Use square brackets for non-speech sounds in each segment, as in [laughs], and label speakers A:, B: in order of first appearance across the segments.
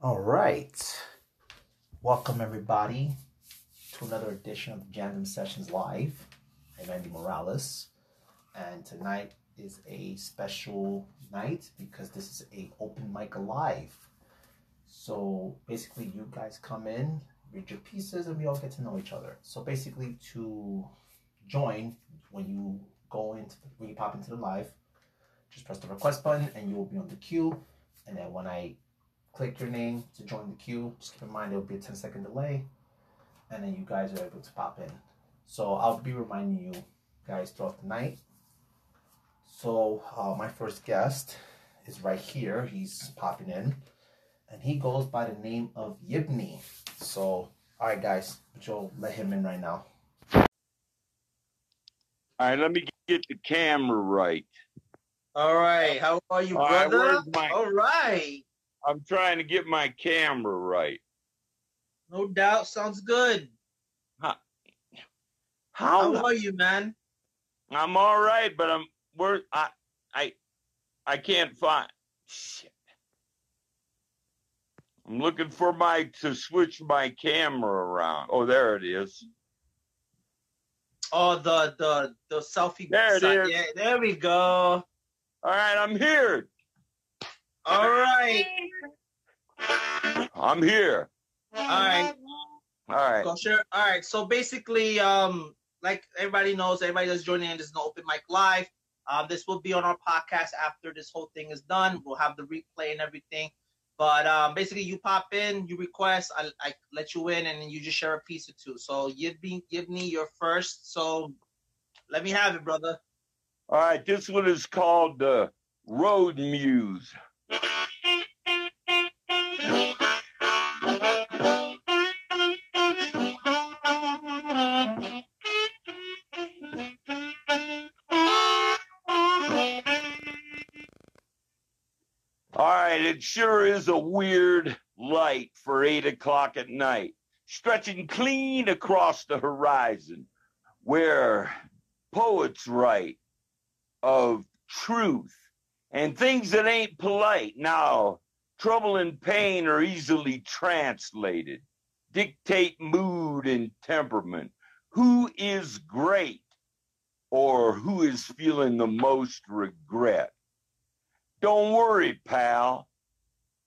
A: All right. Welcome, everybody, to another edition of Jandom Sessions Live. I'm Andy Morales, and tonight is a special night because this is a open mic live. So basically, you guys come in, read your pieces, and we all get to know each other. So basically, to join when you go into the, when you pop into the live, just press the request button, and you will be on the queue. And then when I click your name to join the queue. Just keep in mind there will be a 10 second delay, and then you guys are able to pop in. So I'll be reminding you guys throughout the night. So uh, my first guest is right here. He's popping in, and he goes by the name of Yibney. So all right, guys, Joe, let him in right now.
B: All right, let me get the camera right.
C: All right, how are you,
B: All right,
C: brother?
B: where's my-
C: All right,
B: I'm trying to get my camera right.
C: no doubt, sounds good. How
B: How?
C: are you, man?
B: I'm all right, but I'm where I I I can't find. Shit. I'm looking for my to switch my camera around. Oh, there it is.
C: Oh, the the the selfie.
B: There it
C: side.
B: is.
C: Yeah, there we go.
B: All right, I'm here.
C: All right,
B: I'm here.
C: all right.
B: All right.
C: Go share. All right. So basically, um, like everybody knows, everybody that's joining in, this is an open mic live. Um, this will be on our podcast after this whole thing is done. We'll have the replay and everything. But um, basically, you pop in, you request, I, I let you in, and then you just share a piece or two. So give me, give me your first. So let me have it, brother.
B: All right. This one is called the Road Muse. It sure is a weird light for eight o'clock at night, stretching clean across the horizon, where poets write of truth and things that ain't polite. Now, trouble and pain are easily translated, dictate mood and temperament. Who is great or who is feeling the most regret? Don't worry, pal,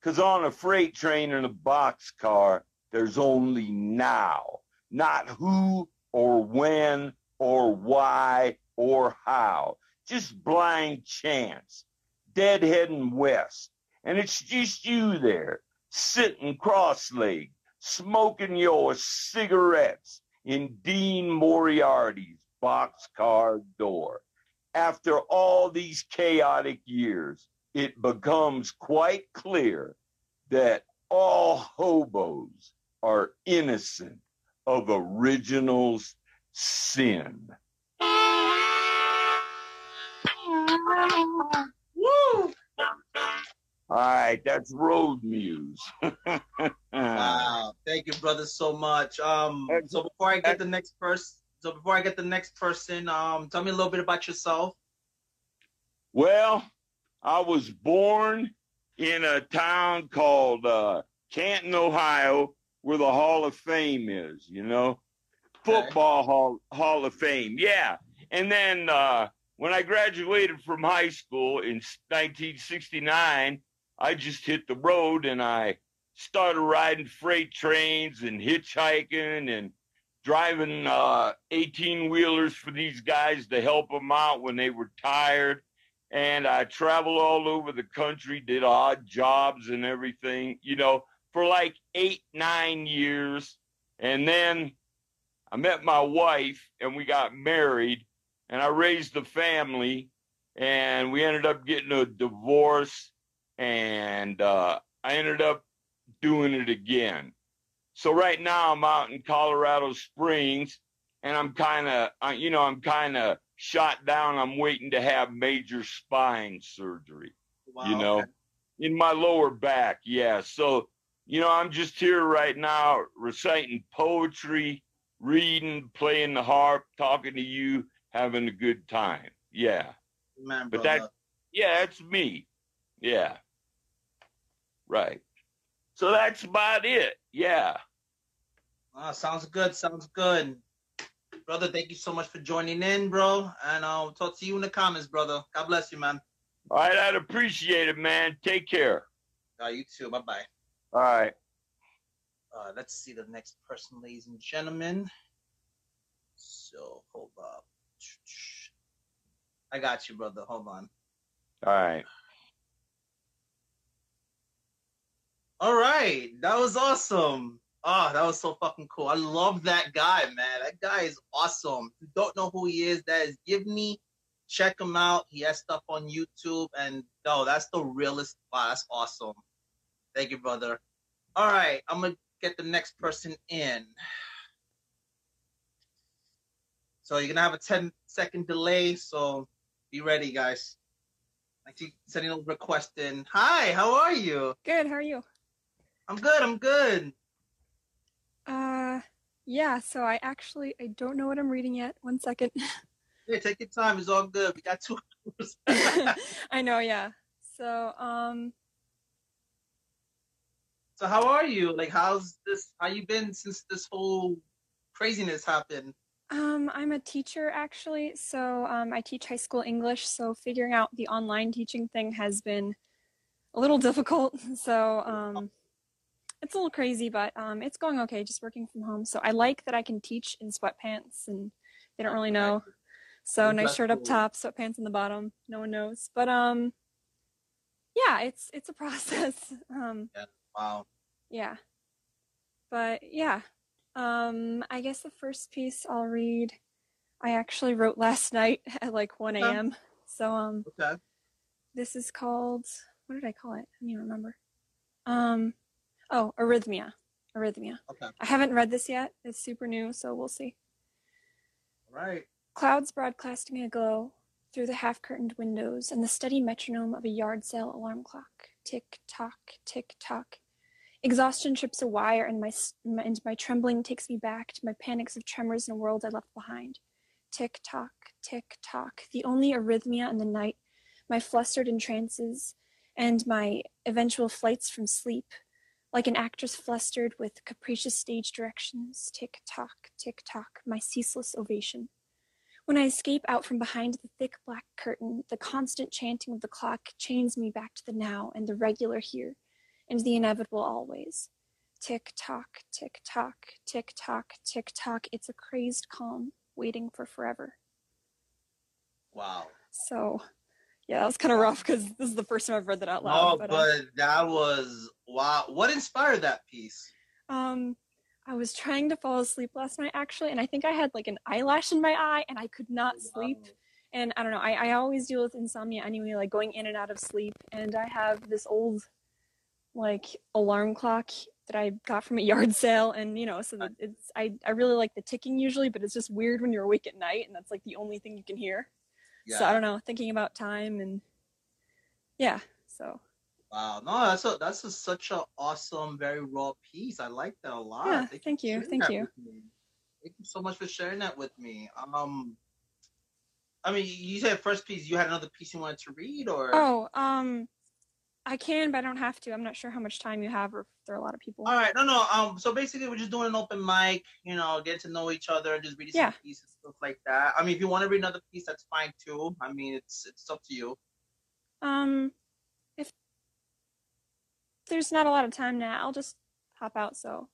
B: because on a freight train and a boxcar, there's only now, not who or when or why or how. Just blind chance, dead heading west. And it's just you there, sitting cross legged, smoking your cigarettes in Dean Moriarty's boxcar door. After all these chaotic years, it becomes quite clear that all hobos are innocent of original's sin.
C: Woo!
B: All right, that's Road Muse.
C: Wow. Thank you, brother, so much. Um, so before I get the next person, so before I get the next person, um, tell me a little bit about yourself.
B: Well, I was born in a town called uh, Canton, Ohio, where the Hall of Fame is, you know, football hall, hall of Fame. Yeah. And then uh, when I graduated from high school in 1969, I just hit the road and I started riding freight trains and hitchhiking and driving uh, 18 wheelers for these guys to help them out when they were tired and I traveled all over the country, did odd jobs and everything, you know, for like eight, nine years. And then I met my wife and we got married and I raised a family and we ended up getting a divorce and uh, I ended up doing it again. So right now I'm out in Colorado Springs and I'm kind of, you know, I'm kind of shot down. I'm waiting to have major spine surgery,
C: Wow.
B: you know, in my lower back. Yeah. So, you know, I'm just here right now reciting poetry, reading, playing the harp, talking to you, having a good time. Yeah.
C: man,
B: but
C: brother.
B: that- Yeah, that's me. Yeah. Right. So that's about it. Yeah.
C: Uh, sounds good. Sounds good. Brother, thank you so much for joining in, bro. And I'll talk to you in the comments, brother. God bless you, man.
B: All right, I'd appreciate it, man. Take care.
C: Uh, you too. Bye bye.
B: All right.
C: Uh, let's see the next person, ladies and gentlemen. So hold up. I got you, brother. Hold on.
B: All right.
C: All right. That was awesome. Oh, that was so fucking cool. I love that guy, man. That guy is awesome. If you don't know who he is, that is Givney. Check him out. He has stuff on YouTube. And no, that's the realest. Wow, that's awesome. Thank you, brother. All right. I'm going to get the next person in. So you're going to have a 10 second delay. So be ready, guys. I keep sending a request in. Hi, how are you?
D: Good. How are you?
C: I'm good. I'm good.
D: Yeah. So I actually I don't know what I'm reading yet. One second. [laughs]
C: Yeah, take your time. It's all good. We got two hours. [laughs]
D: I know. Yeah. So um.
C: so how are you? Like, how's this? How you been since this whole craziness happened?
D: Um, I'm a teacher actually, so um, I teach high school English. So figuring out the online teaching thing has been a little [laughs] difficult. So um, it's a little crazy, but um, it's going okay. Just working from home. So I like that I can teach in sweatpants, and they don't really know. So
C: Yeah,
D: nice shirt up top, sweatpants on the bottom. No one knows, but um, yeah, it's it's a [laughs] process. Um,
C: Wow.
D: yeah. But yeah. Um I guess the first piece I'll read I actually wrote last [laughs] night at like 1
C: Okay.
D: a.m. So um
C: Okay.
D: this is called what did I call it? I don't even remember. Um oh, arrhythmia. Arrhythmia.
C: Okay.
D: I haven't read this yet. It's super new, so we'll see.
C: All right.
D: Clouds broadcasting a glow through the half curtained windows and the steady metronome of a yard sale alarm clock. Tick tock, tick tock. Exhaustion trips a wire, and my, my- and my trembling takes me back to my panics of tremors in a world I left behind. Tick tock, tick tock. The only arrhythmia in the night, my flustered entrances, and my eventual flights from sleep, like an actress flustered with capricious stage directions. Tick tock, tick tock. My ceaseless ovation. When I escape out from behind the thick black curtain, the constant chanting of the clock chains me back to the now and the regular here, and the inevitable always. Tick tock, tick tock, tick tock, tick tock. It's a crazed calm, waiting for forever.
C: Wow.
D: So, yeah, that was kind of rough because this is the first time I've read that out loud.
C: Oh, but,
D: uh,
C: that was wow. What inspired that piece?
D: Um, I was trying to fall asleep last night actually, and I think I had like an eyelash in my eye, and I could not sleep.
C: Wow.
D: And I don't know, I, I always deal with insomnia anyway, like going in and out of sleep. And I have this old like alarm clock that I got from a [laughs] yard sale, and you know, so that it's I I really like the ticking usually, but it's just weird when you're awake at night, and that's like the only thing you can hear.
C: Yeah.
D: So I don't know, thinking about time and yeah, so
C: Wow. No, that's a that's a, such an awesome, very raw piece. I like that a lot.
D: Yeah,
C: for
D: thank you, thank you.
C: Thank you so much for sharing that with me. Um, I mean, you said first piece. You had another piece you wanted to read, or
D: oh um, I can, but I don't have to. I'm not sure how much time you have, or if there are a lot of people.
C: All right, no, no. Um, so basically, we're just doing an open mic. You know, getting to know each other, just reading
D: Yeah.
C: some pieces, stuff like that. I mean, if you want to read another piece, that's fine too. I mean, it's it's up to you.
D: Um, if there's not a lot of time now, I'll just pop out so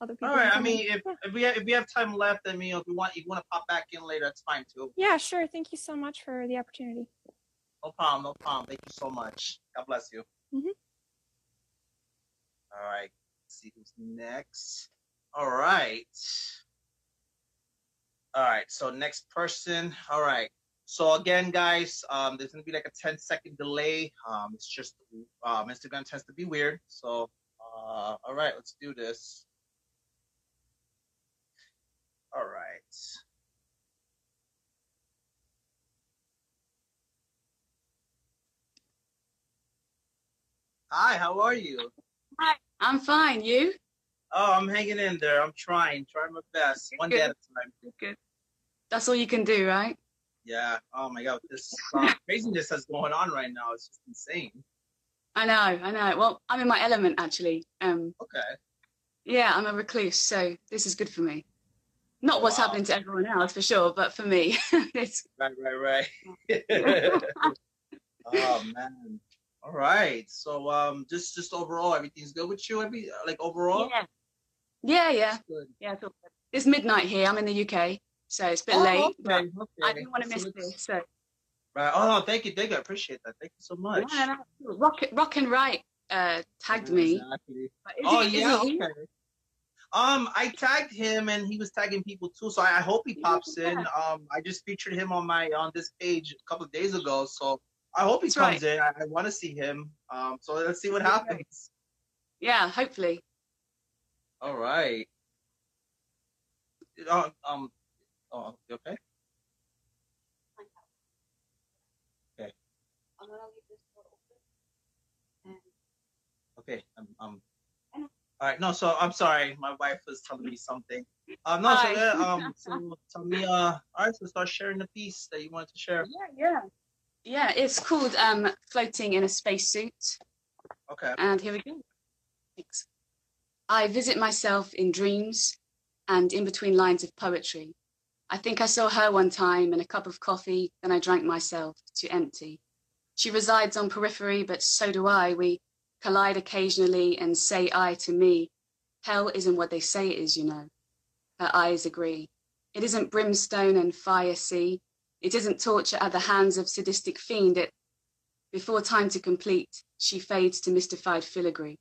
D: other people.
C: All
D: can.
C: I mean, if,
D: yeah.
C: if we have, if we have time left, I mean, if you want if you want to pop back in later, that's fine too.
D: yeah, sure. Thank you so much for the opportunity.
C: No problem. No problem. Thank you so much. God bless you.
D: Mhm.
C: All right. Let's see who's next. All right. All right. So next person. All right. So again, guys, um, there's gonna be like a 10 second delay. Um, it's just um, Instagram tends to be weird. So, uh, all right, let's do this. All right. Hi, how are you?
E: Hi, I'm fine. You?
C: Oh, I'm hanging in there. I'm trying, trying my best, one day at a time.
E: Good. That's all you can do, right?
C: Yeah. Oh my God, this uh, [laughs] craziness that's going on right now is just insane.
F: I know, I know. Well, I'm in my element actually. Um,
C: Okay.
F: yeah, I'm a recluse, so this is good for me. Not what's
C: Wow.
F: happening to everyone else for sure, but for me, [laughs] it's
C: Right, right, right. [laughs] oh man. All right. So um just just overall everything's good with you? Every like overall?
F: yeah, yeah, yeah,
C: That's good.
F: yeah. It's, it's midnight here. I'm in the UK, so it's a bit
C: Oh,
F: late.
C: okay,
F: but
C: okay.
F: I didn't want to miss
C: it's-
F: this. So
C: Right. Oh no, thank you, thank you. I appreciate that. Thank you so much.
F: Yeah, no, no. Rock, Rock and Right uh, tagged me.
C: Exactly.
F: Is
C: Oh
F: he-
C: yeah, okay. Um, I tagged him and he was tagging people too, so I, I hope he pops in. Um, I just featured him on my on this page a couple of days ago, so I hope he
F: That's
C: comes in. I, I want to see him. Um, so let's see what happens.
F: Yeah, hopefully.
C: All right. Um, um, oh, you okay? Okay. Okay. I'm, um.
F: I know.
C: All right. No. So I'm sorry. My wife was telling me something. Um. No. So
F: Hi.
C: yeah. Um. [laughs] So tell me. Uh. All right. So start sharing the piece that you wanted to share.
F: Yeah, yeah. Yeah, it's called um, Floating in a Spacesuit.
C: Okay.
F: And here we go. Thanks. I visit myself in dreams and in between lines of poetry. I think I saw her one time in a cup of coffee, then I drank myself to empty. She resides on periphery, but so do I. We collide occasionally and say I to me. Hell isn't what they say it is, you know. Her eyes agree. It isn't brimstone and fire sea. It isn't torture at the hands of sadistic fiend. It, before time to complete, she fades to mystified filigree.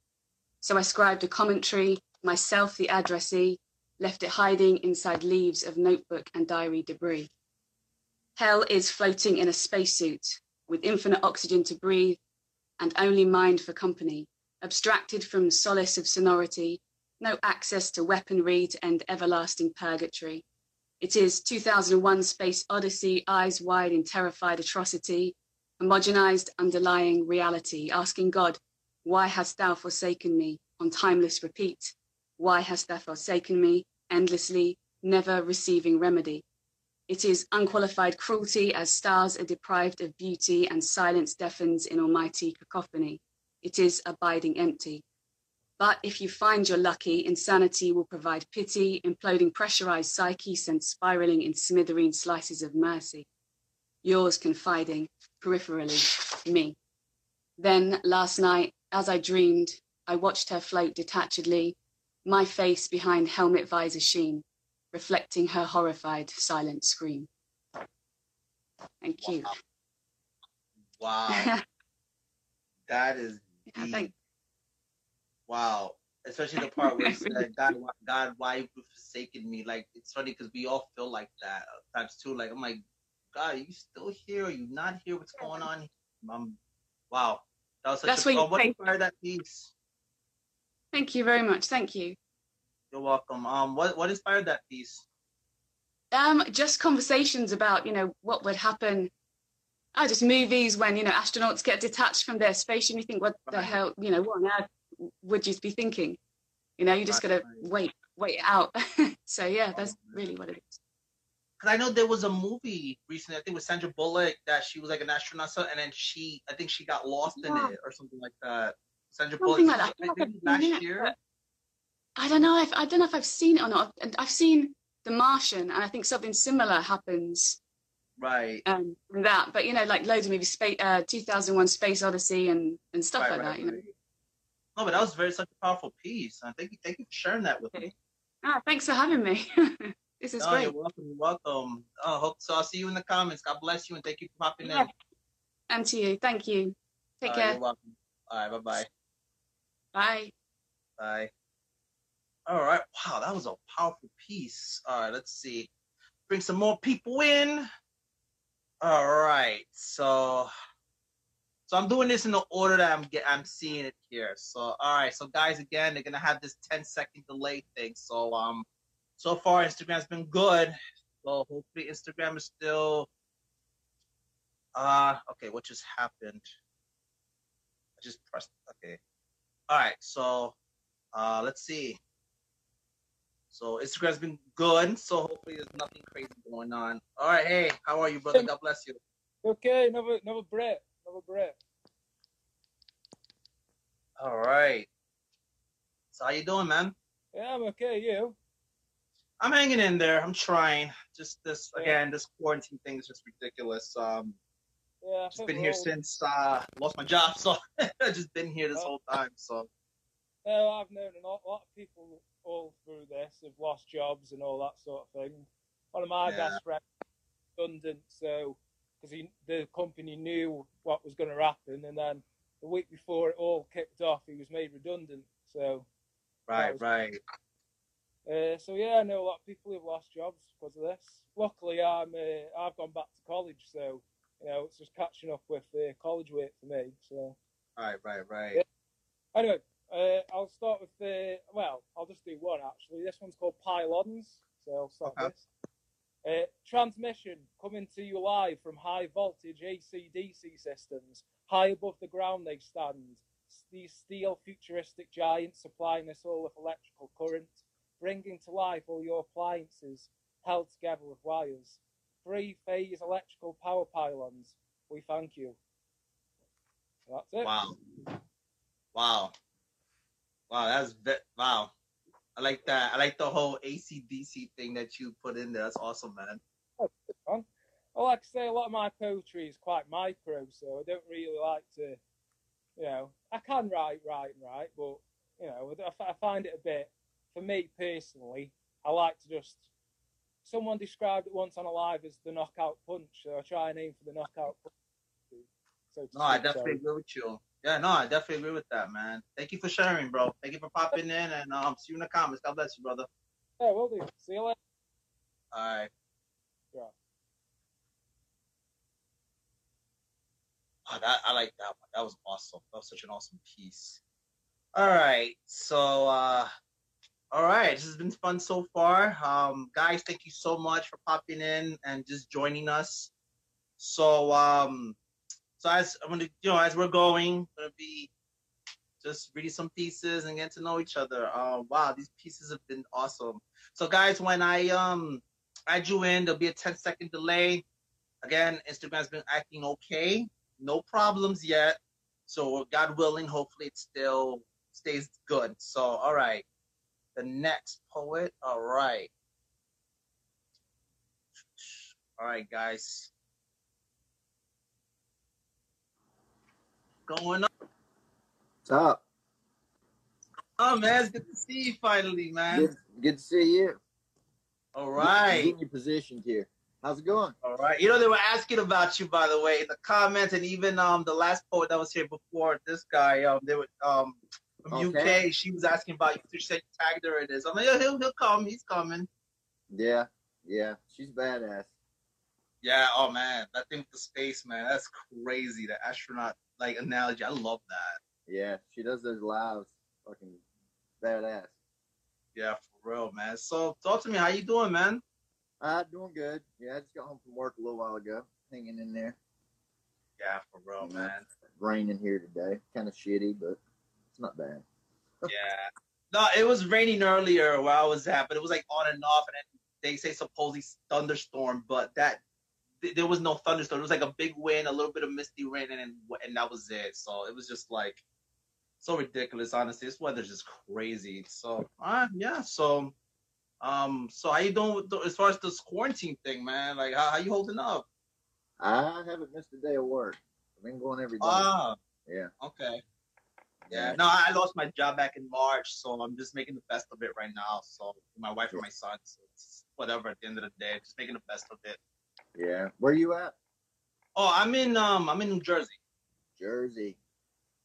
F: So I scribed a commentary, myself the addressee, left it hiding inside leaves of notebook and diary debris. Hell is floating in a spacesuit with infinite oxygen to breathe and only mind for company, abstracted from solace of sonority, no access to weaponry to end everlasting purgatory. It is 2001 Space Odyssey, eyes wide in terrified atrocity, homogenized underlying reality, asking God, why hast thou forsaken me? On timeless repeat, why hast thou forsaken me? Endlessly, never receiving remedy. It is unqualified cruelty as stars are deprived of beauty and silence deafens in almighty cacophony. It is abiding empty. But if you find you're lucky, insanity will provide pity, imploding pressurized psyche sent spiraling in smithereen slices of mercy. Yours confiding, peripherally, me. Then last night, as I dreamed, I watched her float detachedly, my face behind helmet visor sheen, reflecting her horrified, silent scream. Thank you.
C: Wow. [laughs] that is
F: Yeah,
C: Wow. Especially the part where said, God, why- God, why you forsaken me? Like, it's funny because we all feel like that at times too. Like, I'm like, God, are you still here? Are you not here? What's going on? Um, wow. That was such
F: That's
C: a,
F: what you
C: oh, what
F: think.
C: inspired that piece?
F: Thank you very much. Thank you.
C: You're welcome. Um, what, what inspired that piece?
F: Um, just conversations about, you know, what would happen. Oh, just movies when, you know, astronauts get detached from their spaceship. You think, what the hell, you know, what on earth would you be thinking? You know, you just
C: Right,
F: gotta wait, wait it out. [laughs] so yeah, that's really what it is.
C: Because I know there was a movie recently, I think with Sandra Bullock, that she was like an astronaut, and then she, I think she got lost
F: Yeah.
C: in it or something like that. Sandra
F: Something
C: Bullock,
F: like that. I feel like
C: maybe
F: I've
C: last
F: it,
C: year.
F: I don't know. If, I don't know if I've seen it or not. And I've seen The Martian, and I think something similar happens
C: Right.
F: um, that. But you know, like loads of movies, Space, uh, 2001: Space Odyssey, and and stuff
C: right,
F: like
C: right,
F: that. You know.
C: No, but that was very such a powerful piece. And thank you, thank you for sharing that with me. [laughs]
F: Ah, thanks for having me. [laughs] this is
C: No,
F: great.
C: you're welcome. You're welcome. Oh, hope so. I'll see you in the comments. God bless you and thank you for popping
F: Yeah.
C: in.
F: And to you. Thank you. Take
C: All right,
F: care.
C: You're welcome. All right. Bye bye.
F: Bye.
C: Bye. All right. Wow, that was a powerful piece. All right, let's see. Bring some more people in. All right. So so I'm doing this in the order that I'm get I'm seeing it here. So all right, so guys again, they're gonna have this 10 second delay thing. So um so far Instagram's been good. So hopefully Instagram is still uh okay, what just happened? I just pressed okay. All right, so uh, let's see. So Instagram's been good, so hopefully there's nothing crazy going on. All right, hey, how are you, brother? God bless you.
G: Okay, novo, novo breath, breath.
C: All right. So how you doing, man?
G: Yeah, I'm okay. You?
C: I'm hanging in there. I'm trying. Just this
G: Yeah.
C: again. This quarantine thing is just ridiculous. Um,
G: Yeah,
C: just been here
G: all-
C: since uh lost my job, [laughs] so I've just been here this
G: Oh.
C: whole time. So
G: No, I've known a lot, lot of people all through this have lost jobs and all that sort of thing. One of my
C: Yeah.
G: best friends redundant, so because the company knew what was going to happen, and then the week before it all kicked off, he was made redundant. So,
C: right, right.
G: uh, so yeah, I know a lot of people who've lost jobs because of this. Luckily, I'm uh, I've gone back to college, so you know it's just catching up with uh, college work for me. So.
C: Right, right, right.
G: Yeah. Anyway, uh, I'll start with the. Well, I'll just do one actually. This one's called Pylons, so I'll start
C: Okay.
G: this. Uh, transmission coming to you live from high voltage AC/DC systems. High above the ground they stand. These steel futuristic giants supplying us all with electrical current, bringing to life all your appliances held together with wires. Three phase electrical power pylons. We thank you. That's it.
C: Wow. Wow. Wow, that's ve- wow. I like that. I like the whole ACDC thing that you put in there. That's awesome, man.
G: Oh, fun. Well, like I say, a lot of my poetry is quite micro, so I don't really like to, you know, I can write, write, write, but, you know, I find it a bit, for me personally, I like to just, someone described it once on a live as the knockout punch, so I try and aim for the knockout punch. So
C: No, I definitely agree with you. Yeah, no, I definitely agree with that, man. Thank you for sharing, bro. Thank you for popping in and um see you in the comments. God bless you, brother.
G: Yeah, we'll do. See you later.
C: All right.
G: Yeah.
C: Oh, that I like that one. That was awesome. That was such an awesome piece. All right. So uh all right, this has been fun so far. Um guys, thank you so much for popping in and just joining us. So um so as I'm gonna you know, as we're going, gonna be just reading some pieces and getting to know each other. Uh, wow, these pieces have been awesome. So guys, when I um add you in, there'll be a 10 second delay. Again, Instagram's been acting okay. No problems yet. So God willing, hopefully it still stays good. So all right. The next poet. All right. All right, guys. Going on.
H: What's up?
C: Oh man, it's good to see you finally, man.
H: Good, good to see you.
C: All
H: Getting
C: right.
H: you positioned here. How's it going?
C: All right. You know, they were asking about you, by the way, in the comments, and even um the last poet that was here before this guy, um, they were um from
H: Okay.
C: UK. She was asking about you. She said you tagged her in this. I'm like, yeah, he'll he'll come. He's coming.
H: Yeah, yeah. She's badass.
C: Yeah. Oh man, that thing with the space, man, that's crazy. The astronaut like analogy. I love that.
H: Yeah, she does those lives. Fucking badass.
C: Yeah, for real, man. So talk to me. How you doing, man?
H: Uh, doing good. Yeah, I just got home from work a little while ago. Hanging in there.
C: Yeah, for real, man.
H: Raining here today. Kind of shitty, but it's not bad. [laughs]
C: Yeah. No, it was raining earlier where I was at, but it was like on and off, and then they say supposedly thunderstorm, but that th- there was no thunderstorm. It was like a big wind, a little bit of misty rain, and then, and that was it. So it was just like so ridiculous. Honestly, this weather's just crazy. So uh, yeah. So um, so how you doing with the, as far as this quarantine thing, man? Like how, how you holding up?
H: I haven't missed a day of work. I've been going every day.
C: Ah,
H: yeah.
C: okay. Yeah, no, I lost my job back in March, so I'm just making the best of it right now. So my wife and my son, so it's whatever. At the end of the day, just making the best of it.
H: Yeah. Where you at?
C: Oh, I'm in um, I'm in New Jersey.
H: Jersey.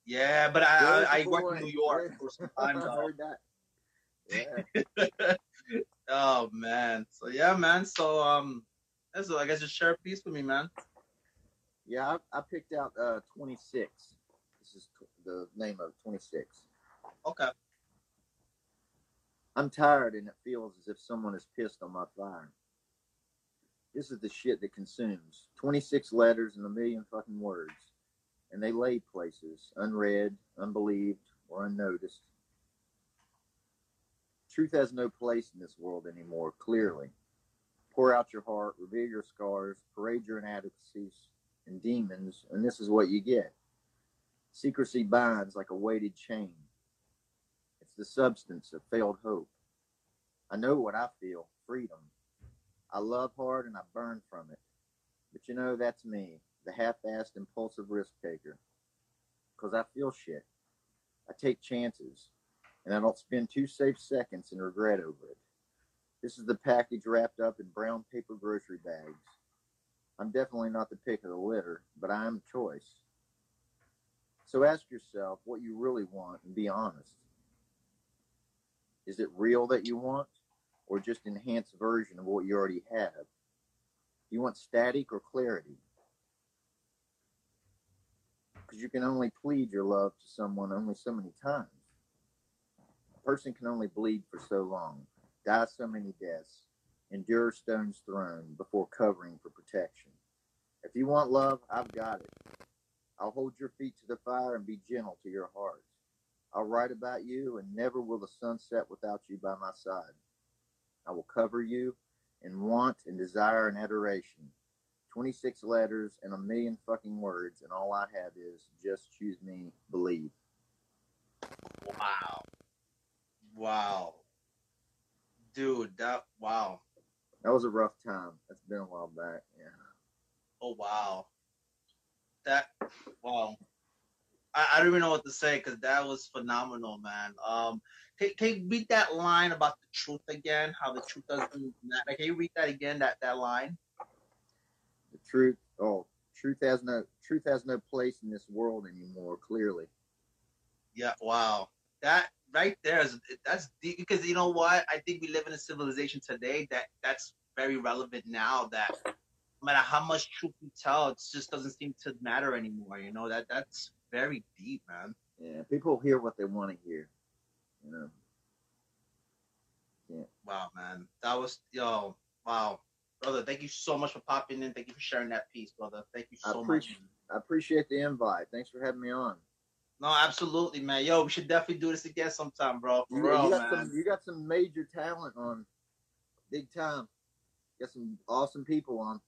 C: Yeah, but I
H: Jersey
C: I, I
H: boy.
C: in New York for some time [laughs]
H: I heard that. Yeah. [laughs]
C: oh man, so yeah, man. So um, that's I guess just share a piece with me, man.
H: Yeah, I, I picked out uh 26. This is tw- the name of 26.
C: Okay.
H: I'm tired and it feels as if someone has pissed on my fire. This is the shit that consumes 26 letters and a million fucking words. And they lay places, unread, unbelieved, or unnoticed. Truth has no place in this world anymore, clearly. Pour out your heart, reveal your scars, parade your inadequacies and demons, and this is what you get Secrecy binds like a weighted chain. It's the substance of failed hope. I know what I feel freedom. I love hard and I burn from it. But you know, that's me, the half assed impulsive risk taker. Because I feel shit. I take chances, and I don't spend two safe seconds in regret over it. This is the package wrapped up in brown paper grocery bags. I'm definitely not the pick of the litter, but I am choice. So ask yourself what you really want and be honest. Is it real that you want, or just enhanced version of what you already have? Do you want static or clarity? Because you can only plead your love to someone only so many times. A person can only bleed for so long, die so many deaths, endure stones thrown before covering for protection. If you want love, I've got it. I'll hold your feet to the fire and be gentle to your heart. I'll write about you, and never will the sun set without you by my side. I will cover you in want and desire and adoration. 26 letters and a million fucking words, and all I have is just choose me, believe.
C: Wow. Wow. Dude, that wow.
H: That was a rough time. That's been a while back. Yeah.
C: Oh wow. That wow. I, I don't even know what to say because that was phenomenal, man. Um can, can you read that line about the truth again? How the truth doesn't matter. Can you read that again? That that line?
H: The truth. Oh, truth has no truth has no place in this world anymore. Clearly.
C: Yeah. Wow. That right there is that's deep because you know what? I think we live in a civilization today that that's very relevant now. That no matter how much truth you tell, it just doesn't seem to matter anymore. You know that that's very deep, man.
H: Yeah. People hear what they want to hear. You know. Yeah.
C: Wow, man. That was yo. Wow, brother. Thank you so much for popping in. Thank you for sharing that piece, brother. Thank you
H: I
C: so much.
H: appreciate I appreciate the invite. Thanks for having me on.
C: No, absolutely, man. Yo, we should definitely do this again sometime, bro. For
H: You,
C: real,
H: you got
C: man.
H: some you got some major talent on big time. Got some awesome people on.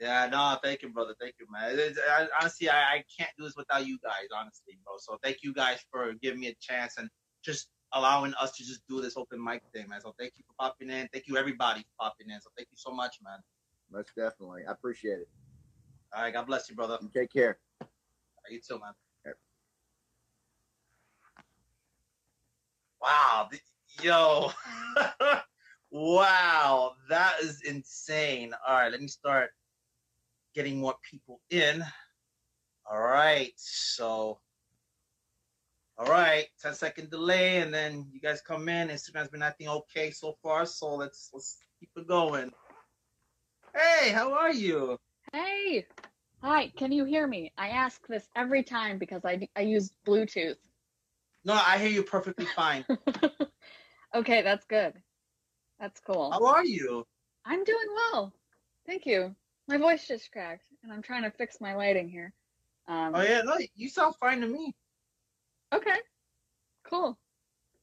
C: Yeah, no, thank you, brother. Thank you, man. I, honestly, I, I can't do this without you guys, honestly, bro. So thank you guys for giving me a chance and just allowing us to just do this open mic thing, man. So thank you for popping in. Thank you, everybody, for popping in. So thank you so much, man.
H: Most definitely. I appreciate it.
C: All right, God bless you, brother.
H: You take care.
C: You too, man.
H: Yep.
C: Wow, yo, [laughs] wow, that is insane. All right, let me start getting more people in. All right, so, all right, 10 second delay, and then you guys come in. Instagram's been acting okay so far, so let's let's keep it going. Hey, how are you?
I: Hey, hi, can you hear me? I ask this every time because I, I use Bluetooth.
C: No, I hear you perfectly fine. [laughs]
I: okay, that's good. That's cool.
C: How are you?
I: I'm doing well. Thank you. My voice just cracked, and I'm trying to fix my lighting here. Um,
C: Oh yeah, no, you sound fine to me.
I: Okay, cool.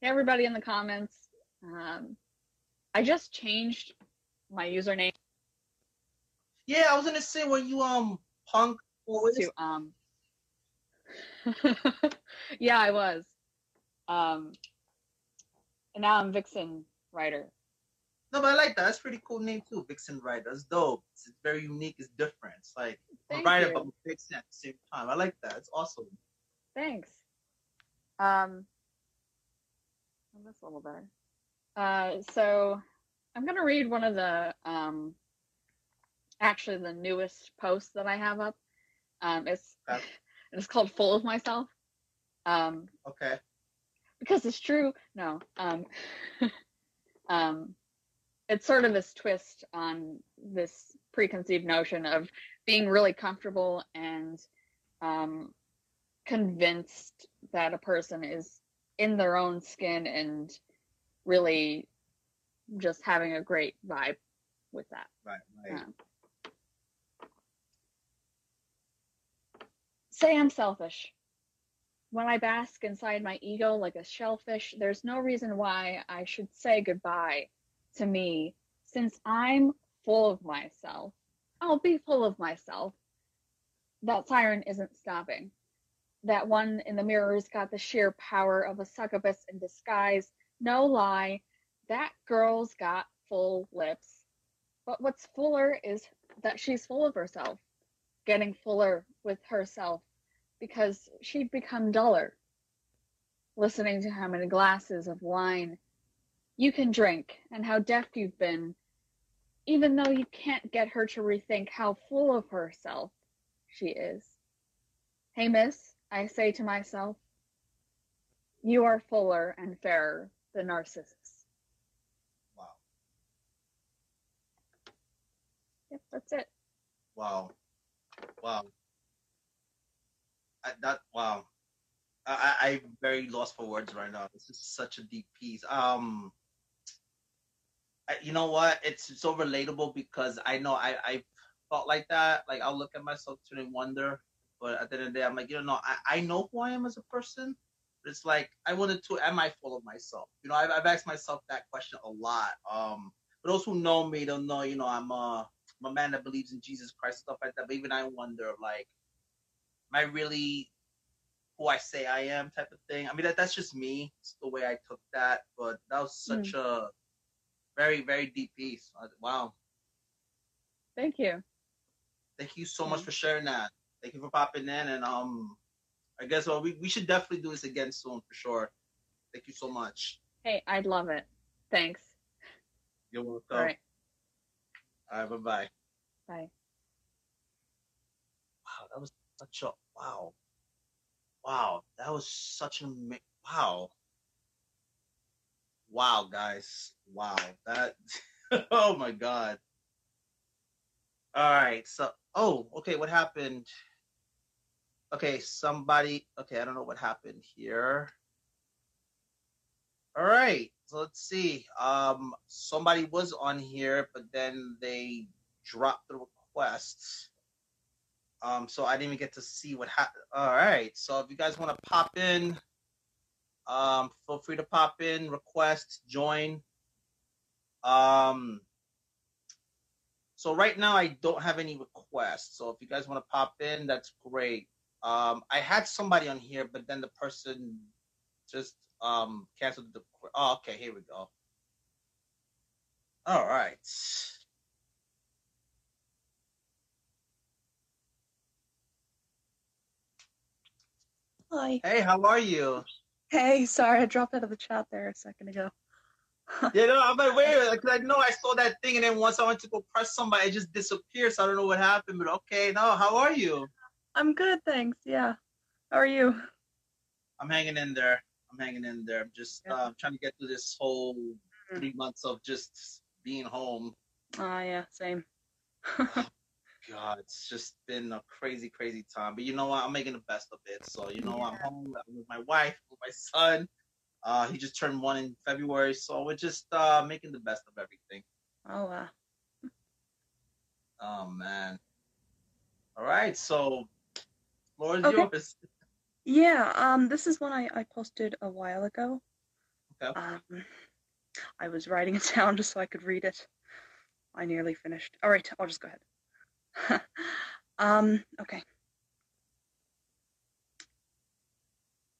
I: Hey, everybody in the comments. Um, I just changed my username
C: Yeah, I was gonna say when you um punk what was
I: to um. [laughs] yeah, I was. Um, and now I'm Vixen Writer.
C: No, but I like that. That's a pretty cool name too, Vixen Writer. That's dope. It's very unique. It's different. It's like a
I: Thank
C: writer
I: you.
C: but Vixen at the same time. I like that. It's awesome.
I: Thanks. Um, oh, that's a little better. Uh, so I'm gonna read one of the um, actually the newest posts that I have up. Um, it's
C: Okay. [laughs]
I: it's called "Full of Myself." Um,
C: Okay.
I: because it's true. No. Um, [laughs] um, it's sort of this twist on this preconceived notion of being really comfortable and um, convinced that a person is in their own skin and really just having a great vibe with that.
C: Right. Right.
I: Um, say I'm selfish. When I bask inside my ego like a shellfish, there's no reason why I should say goodbye to me. Since I'm full of myself, I'll be full of myself. That siren isn't stopping. that one in the mirror's got the sheer power of a succubus in disguise. No lie, that girl's got full lips. But what's fuller is that she's full of herself, getting fuller with herself because she'd become duller. Listening to how many glasses of wine you can drink and how deaf you've been, even though you can't get her to rethink how full of herself she is. Hey, miss, I say to myself, you are fuller and fairer than Narcissus.
C: Wow.
I: Yep, that's it.
C: Wow. Wow. I, that wow. I, I I'm very lost for words right now. This is such a deep piece. Um. You know what? It's so relatable because I know I I felt like that. Like I'll look at myself and wonder, but at the end of the day, I'm like, you know, I I know who I am as a person. But it's like I wanted to. Am I full of myself? You know, I've I've asked myself that question a lot. Um. For those who know me, don't know. You know, I'm a I'm a man that believes in Jesus Christ, stuff like that. But even I wonder, like, am I really who I say I am, type of thing? I mean, that that's just me. It's the way I took that, but that was such a very very deep piece. Uh, Wow,
I: Thank you.
C: thank you so much for sharing that. Thank you for popping in, and um, I guess well, we we should definitely do this again soon for sure. Thank you so much.
I: Hey, I'd love it. Thanks.
C: You're welcome.
I: All right.
C: All right. Bye bye.
I: Bye.
C: Wow, that was such a wow. Wow, that was such an wow. Wow, guys. Wow. That [laughs] oh my god. All right. So, oh, okay, what happened? Okay, somebody okay, I don't know what happened here. All right. So let's see. Um somebody was on here, but then they dropped the request. Um, so I didn't even get to see what happened. All right. So if you guys want to pop in, um, feel free to pop in, request, join. Um, so right now I don't have any requests. So if you guys want to pop in, that's great. Um, I had somebody on here, but then the person just um canceled the. Oh, okay. Here we go. All right.
J: Hi.
C: Hey, how are you?
J: Hey, sorry, I dropped out of the chat there a second ago. [laughs]
C: You know, I'm like, wait, like, I know I saw that thing, and then once I went to go press somebody, it just disappeared. So I don't know what happened, but okay. No, how are you?
J: I'm good, thanks. Yeah. How are you?
C: I'm hanging in there. I'm hanging in there. I'm just
J: Yeah.
C: uh, trying to get through this whole
J: Mhm.
C: three months of just being home.
J: Ah, yeah, same. [laughs]
C: God, it's just been a crazy, crazy time. But you know what? I'm making the best of it. So you know, I'm home I'm with my wife, with my son. Uh, he just turned one in February, so we're just uh, making the best of everything.
J: Oh, wow.
C: Oh man. All right, so is
J: Okay.
C: yours.
J: Yeah, um, this is one I, I posted a while ago.
C: Okay.
J: Um, I was writing it [laughs] down just so I could read it. I nearly finished. All right, I'll just go ahead. [laughs] um, okay.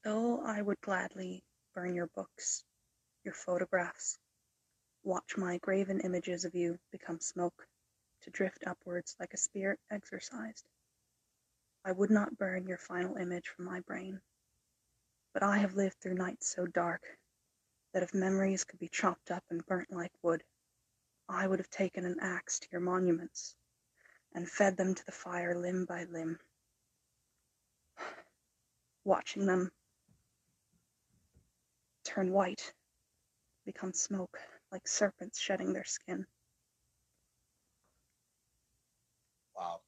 J: Though I would gladly burn your books, your photographs, watch my graven images of you become smoke, to drift upwards like a spirit exorcised. I would not burn your final image from my brain. But I have lived through nights so dark that if memories could be chopped up and burnt like wood, I would have taken an axe to your monuments and fed them to the fire limb by limb. Watching them turn white, become smoke like serpents shedding their skin.
C: Wow.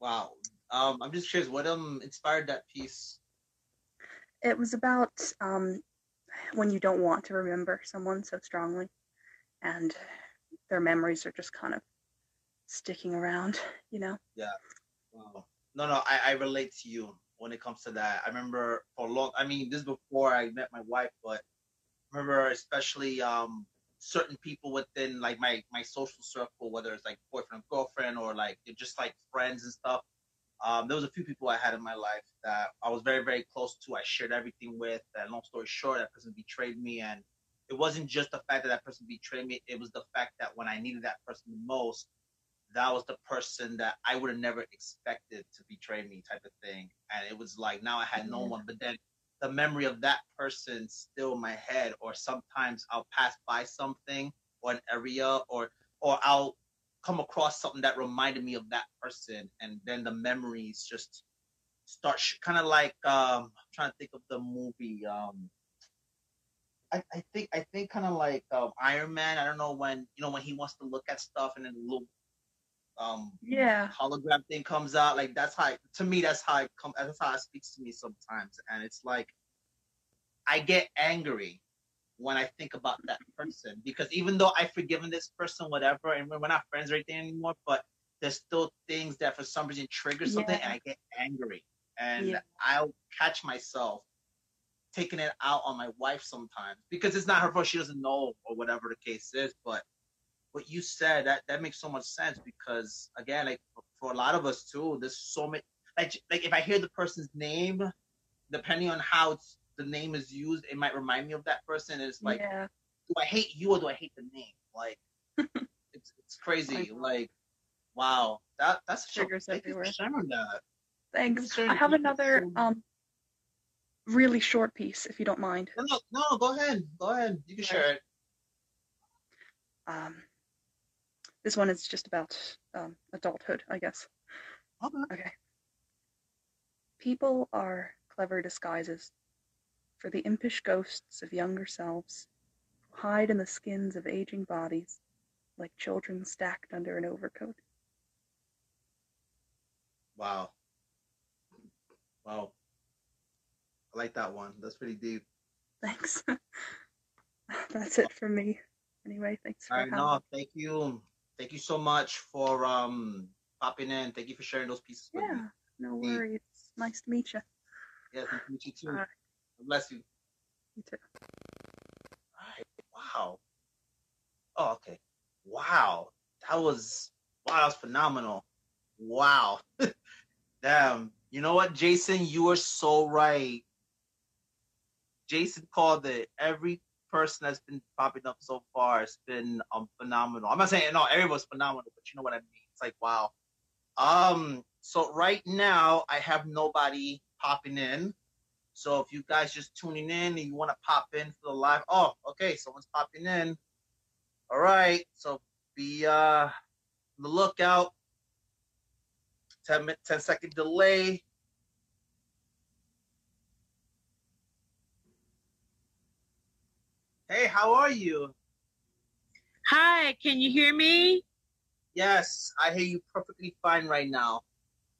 C: Wow. Um, I'm just curious, what um inspired that piece?
J: It was about um, when you don't want to remember someone so strongly, and their memories are just kind of sticking around, you know?
C: Wow. No, no, I, I relate to you when it comes to that. I remember for a long I mean, this is before I met my wife, but remember especially um certain people within like my my social circle, whether it's like boyfriend or girlfriend or like they're just like friends and stuff. Um, there was a few people I had in my life that I was very, very close to. I shared everything with. And long story short, that person betrayed me, and it wasn't just the fact that that person betrayed me. It was the fact that when I needed that person the most, that was the person that I would have never expected to betray me, type of thing. And it was like now I had no
J: Yeah.
C: one. But then the memory of that person still in my head. Or sometimes I'll pass by something or an area, or or I'll come across something that reminded me of that person, and then the memories just start sh- kind of like um I'm trying to think of the movie um I, I think I think kind of like um, Iron Man. I don't know when you know when he wants to look at stuff and then the little um
J: Yeah.
C: hologram thing comes out. Like that's how to me that's how it come that's how it speaks to me sometimes. And it's like I get angry when I think about that person because even though I've forgiven this person, whatever, and we're we're not friends or anything anymore, but there's still things that for some reason trigger something
J: Yeah.
C: and I get angry. And
J: Yeah.
C: I'll catch myself taking it out on my wife sometimes because it's not her fault. She doesn't know or whatever the case is. But what you said that that makes so much sense because again, like for, a lot of us too, there's so many. Like like if I hear the person's name, depending on how it's, the name is used, it might remind me of that person. And it's like,
J: yeah.
C: do I hate you or do I hate the name? Like, [laughs] it's it's crazy. Like, wow, that that's so- you for
J: everywhere.
C: sharing that.
J: Thanks. I have another
C: so-
J: um really short piece, if you don't mind.
C: No, no, no, go ahead, go ahead. You can share it.
J: Um, this one is just about um, adulthood, I guess.
C: Okay.
J: Okay. People are clever disguises for the impish ghosts of younger selves who hide in the skins of aging bodies like children stacked under an overcoat.
C: Wow. Wow. I like that one. That's pretty deep.
J: Thanks. [laughs] That's it for me. Anyway, thanks for
C: All right,
J: having
C: no, thank you. Thank you so much for um popping in. Thank you for sharing those pieces with
J: Yeah,
C: me.
J: no worries. Nice to meet you.
C: Yeah, thank you, you too.
J: Right.
C: God Bless you.
J: You too.
C: All right. Wow. Oh, okay. Wow. That was wow, that was phenomenal. Wow. [laughs] Damn. You know what, Jason? You are so right. Jason called it. Every person that's been popping up so far has been um phenomenal. I'm not saying no, everyone's phenomenal, but you know what I mean. It's like wow. Um. So right now I have nobody popping in. So if you guys just tuning in and you want to pop in for the live, oh, okay, someone's popping in. All right, so be uh the lookout. 10 10 second delay. Hey, how are you?
K: Hi, can you hear me?
C: Yes, I hear you perfectly fine right now.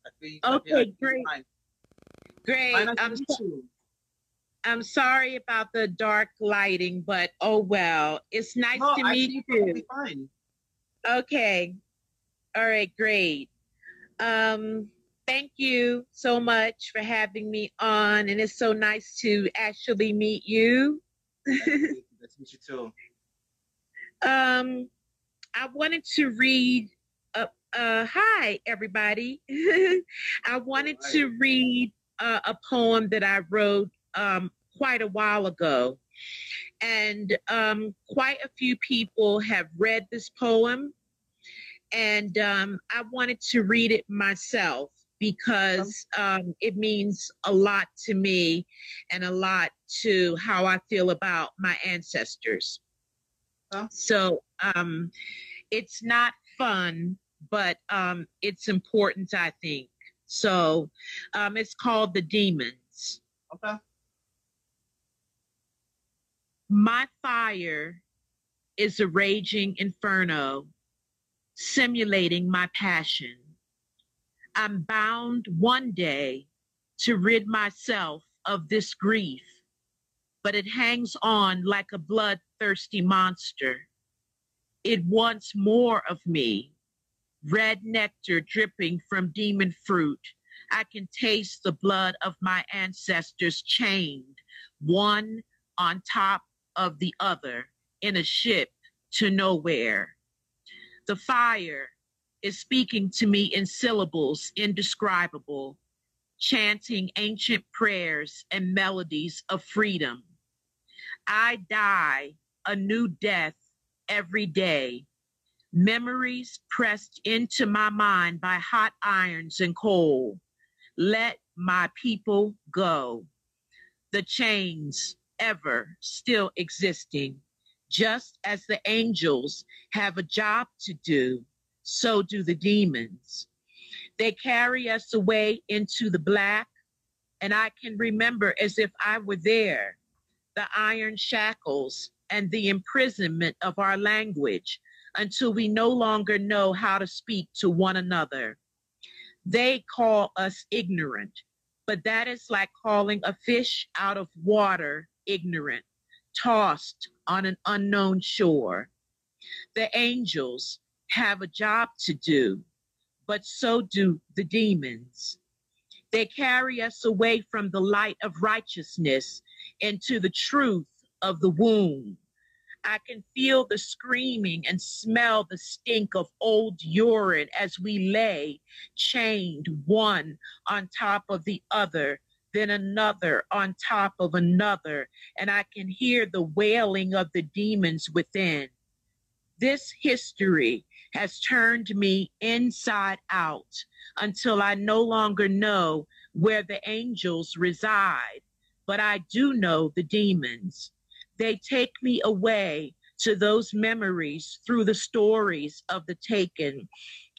C: I feel you,
K: Okay, great.
C: fine.
K: Great.
C: Fine, nice to
K: I'm, so- I'm sorry about the dark lighting, but oh well. It's nice
C: No,
K: to
C: I
K: meet
C: you fine.
K: Okay. All right, great. Um, thank you so much for having me on, and it's so nice to actually meet you. [laughs]
C: You. Meet you too.
K: Um, I wanted to read. Uh, uh, hi, everybody. [laughs] I wanted
C: Hi.
K: to read uh, a poem that I wrote um, quite a while ago, and um, quite a few people have read this poem, and um, I wanted to read it myself because um, it means a lot to me and a lot to how I feel about my ancestors.
C: Huh?
K: So um, it's not fun, but um, it's important, I think. So um, it's called The Demons.
C: Okay.
K: My fire is a raging inferno, simulating my passion. I'm bound one day to rid myself of this grief, but it hangs on like a bloodthirsty monster. It wants more of me, red nectar dripping from demon fruit. I can taste the blood of my ancestors chained, one on top of the other in a ship to nowhere. The fire is speaking to me in syllables indescribable, chanting ancient prayers and melodies of freedom. I die a new death every day. Memories pressed into my mind by hot irons and coal. Let my people go. The chains ever still existing, just as the angels have a job to do, so do the demons. They carry us away into the black, and I can remember as if I were there the iron shackles and the imprisonment of our language until we no longer know how to speak to one another. They call us ignorant, but that is like calling a fish out of water ignorant, tossed on an unknown shore. The angels have a job to do, but so do the demons. They carry us away from the light of righteousness into the truth of the womb. I can feel the screaming and smell the stink of old urine as we lay chained one on top of the other, then another on top of another, and I can hear the wailing of the demons within. This history has turned me inside out until I no longer know where the angels reside, but I do know the demons. They take me away to those memories through the stories of the taken.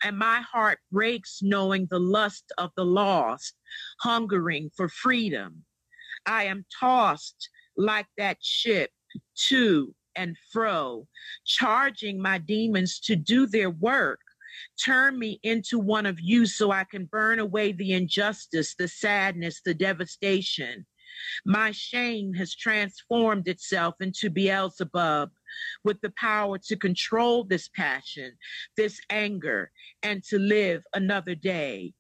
K: And my heart breaks knowing the lust of the lost, hungering for freedom. I am tossed like that ship to and fro, charging my demons to do their work. Turn me into one of you so I can burn away the injustice, the sadness, the devastation. My shame has transformed itself into Beelzebub with the power to control this passion, this anger, and to live another day.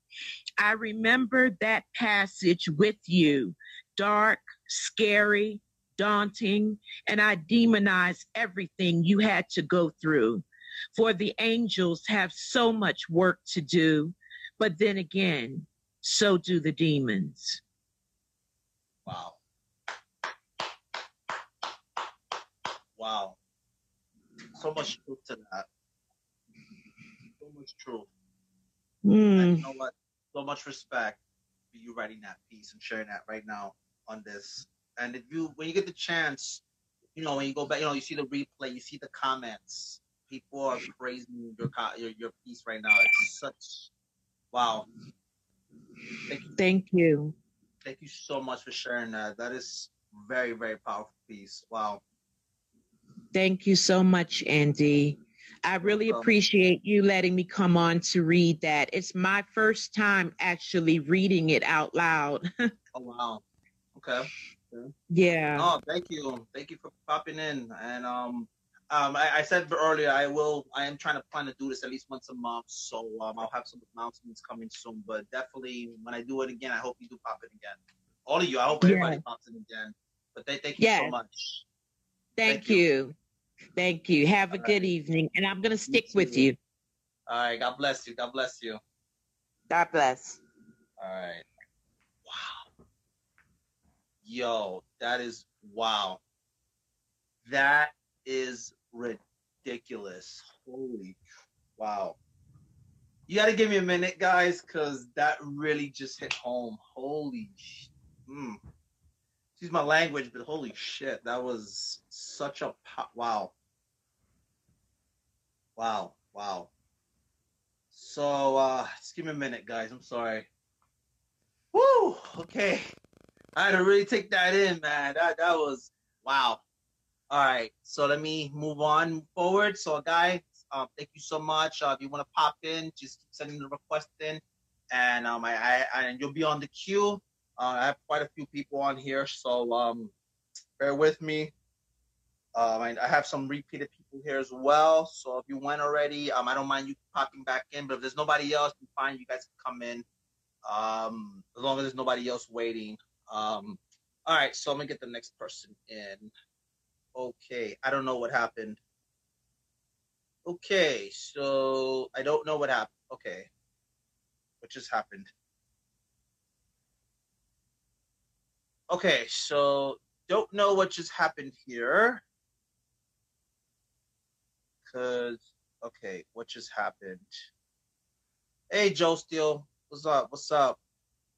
K: I remember that passage with you, dark, scary, daunting, and I demonize everything you had to go through. For the angels have so much work to do, but then again, so do the demons.
C: Wow. Wow. So much truth to that. So much truth.
K: Mm.
C: And you know what? So much respect for you writing that piece and sharing that right now on this. And if you, when you get the chance, you know, when you go back, you know, you see the replay, you see the comments. People are praising your your, your piece right now. It's such, wow. Thank you,
K: Thank you.
C: thank you so much for sharing that. That is very, very powerful piece. Wow.
K: Thank you so much, Andy. I really appreciate you letting me come on to read that. It's my first time actually reading it out loud. [laughs]
C: Oh wow. Okay.
K: Yeah.
C: Oh, thank you. Thank you for popping in. And um, um, I, I said earlier I will. I am trying to plan to do this at least once a month. So um, I'll have some announcements coming soon. But definitely, when I do it again, I hope you do pop in again. All of you. I hope
K: Yeah.
C: everybody pops in again. But they, thank you so much.
K: Thank,
C: thank you.
K: you. Thank you. Have a
C: All
K: good evening. And I'm going to stick
C: too.
K: with you.
C: All right. God bless you. God bless you.
K: God bless.
C: All right. Yo, that is wow. That is ridiculous. Holy wow. You got to give me a minute, guys, because that really just hit home. Holy sh- mm. Excuse my language, but holy shit. That was such a po- wow. Wow. Wow. So, uh, just give me a minute, guys. I'm sorry. Woo! Okay. I had to really take that in, man. That that was wow. All right. So let me move on forward. So guys, um, thank you so much. Uh, if you want to pop in, just keep sending the request in, and um, I, I and you'll be on the queue. Uh, I have quite a few people on here, so um, bear with me. Um, I, I have some repeated people here as well. So if you went already, um, I don't mind you popping back in. But if there's nobody else, fine. You guys can come in. Um, as long as there's nobody else waiting. Um, all right. So I'm gonna get the next person in. Okay. I don't know what happened. Okay, so I don't know what happened. Okay. What just happened? Okay, so don't know what just happened here. Cause okay, what just happened? Hey Joe Steele, what's up? What's up?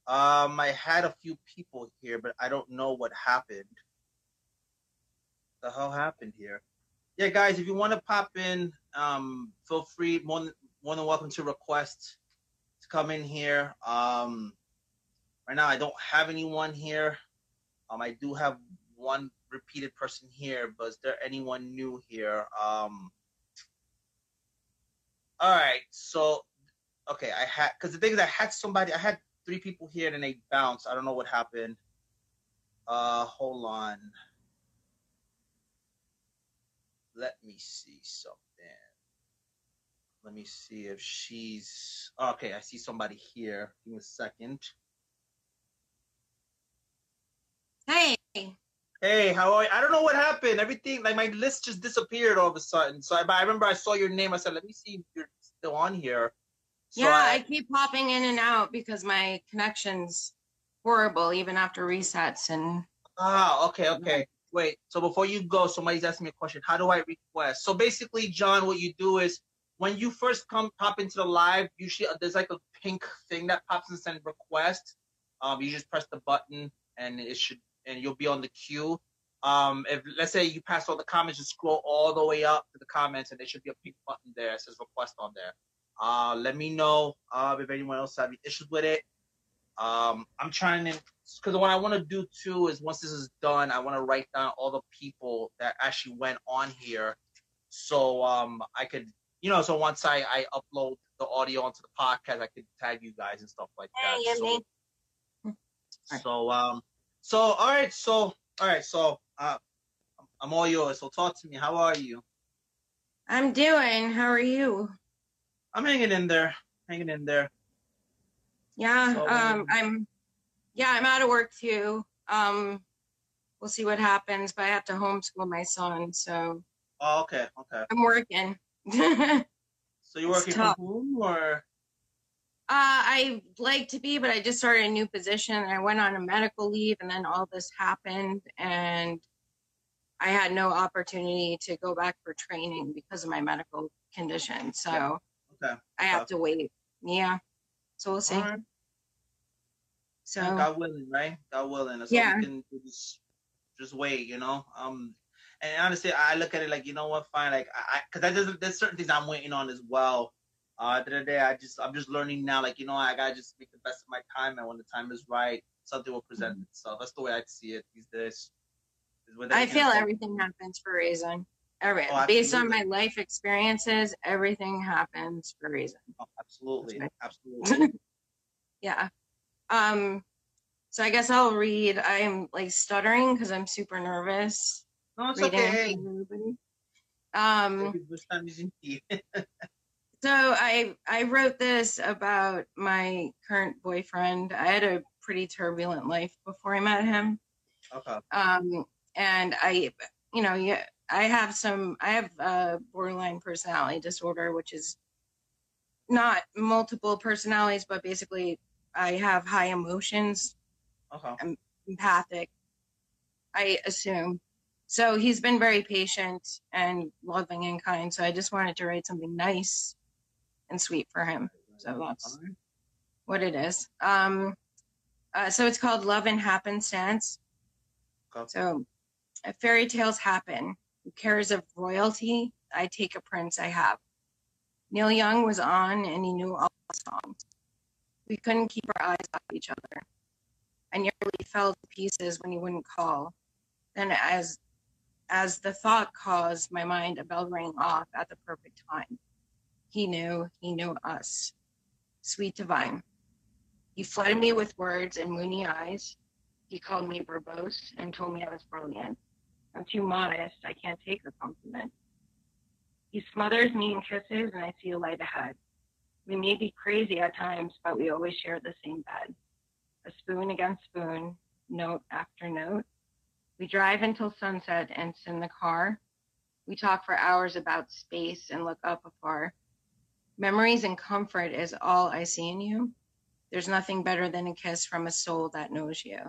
C: Um, I had a few people here, but I don't know what happened. The hell happened here? Yeah, guys, if you want to pop in, um, feel free. More than, more than welcome to request to come in here. Um, right now I don't have anyone here. Um, I do have one repeated person here, but is there anyone new here? Um, all right, so okay, I had because the thing is, I had somebody, I had three people here, and they bounced. I don't know what happened. Uh, hold on. Let me see something. Let me see if she's okay. I see somebody here. Give me a second.
L: Hey.
C: Hey, how are you? I don't know what happened. Everything like my list just disappeared all of a sudden. So I, I remember I saw your name. I said, "Let me see if you're still on here." So
L: yeah,
C: I,
L: I keep popping in and out because my connection's horrible even after resets and
C: ah, okay, okay. Wait. So before you go, somebody's asking me a question. How do I request? So basically, John, what you do is when you first come pop into the live, usually uh, there's like a pink thing that pops and send request. Um, you just press the button and it should and you'll be on the queue. Um, if let's say you pass all the comments, just scroll all the way up to the comments, and there should be a pink button there. It says request on there. Uh, let me know uh, if anyone else have any issues with it. Um, I'm trying to because what I want to do too is once this is done, I want to write down all the people that actually went on here, so um, I could you know so once I I upload the audio onto the podcast, I could tag you guys and stuff like that.
L: Hey,
C: So-
L: Andy.
C: so um so all right so all right so uh I'm all yours. So talk to me. How are you?
L: I'm doing. How are you?
C: I'm hanging in there. Hanging in there.
L: Yeah,
C: So-
L: um, I'm. Yeah, I'm out of work too. Um, we'll see what happens, but I have to homeschool my son, so
C: Oh, okay, okay.
L: I'm working. uh, [laughs]
C: So you're working from home or
L: I like to be, but I just started a new position. I went on a medical leave, and then all this happened, and I had no opportunity to go back for training because of my medical condition. So
C: okay.
L: I have to wait. Yeah. So we'll see.
C: Right.
L: So
C: God willing, right? God willing. That's
L: Yeah.
C: we can just just wait, you know. Um, and honestly, I look at it like you know what, fine. Like I, because I, there's there's certain things I'm waiting on as well. Uh, the other day, I just I'm just learning now. Like you know, I gotta just make the best of my time, and when the time is right, something will present itself. That's the way I see it these days.
L: I feel everything happens for a reason. Every,
C: Oh,
L: based on my life experiences, everything happens for a reason.
C: Oh, absolutely, absolutely. [laughs]
L: yeah. Um. So I guess I'll read. I'm like stuttering because I'm super nervous.
C: No, it's
L: reading
C: okay.
L: Um.
C: Which time is it? [laughs]
L: So I I wrote this about my current boyfriend. I had a pretty turbulent life before I met him.
C: Okay.
L: Um, and I, you know, yeah, I have some. I have a borderline personality disorder, which is not multiple personalities, but basically I have high emotions.
C: Okay.
L: I'm empathic. I assume. So he's been very patient and loving and kind. So I just wanted to write something nice and sweet for him. So that's what it is. Um, uh, so it's called Love and Happenstance.
C: Okay.
L: So uh, fairy tales happen. Cares of royalty? I take a prince I have. Neil Young was on and he knew all the songs. We couldn't keep our eyes off each other. I nearly fell to pieces when he wouldn't call. Then as as the thought caused my mind, a bell rang off at the perfect time. He knew, he knew us. Sweet divine. He flooded me with words and moony eyes. He called me verbose and told me I was brilliant. I'm too modest. I can't take a compliment. He smothers me in kisses and I see a light ahead. We may be crazy at times, but we always share the same bed. A spoon against spoon, note after note. We drive until sunset and in the car. We talk for hours about space and look up afar. Memories and comfort is all I see in you. There's nothing better than a kiss from a soul that knows you.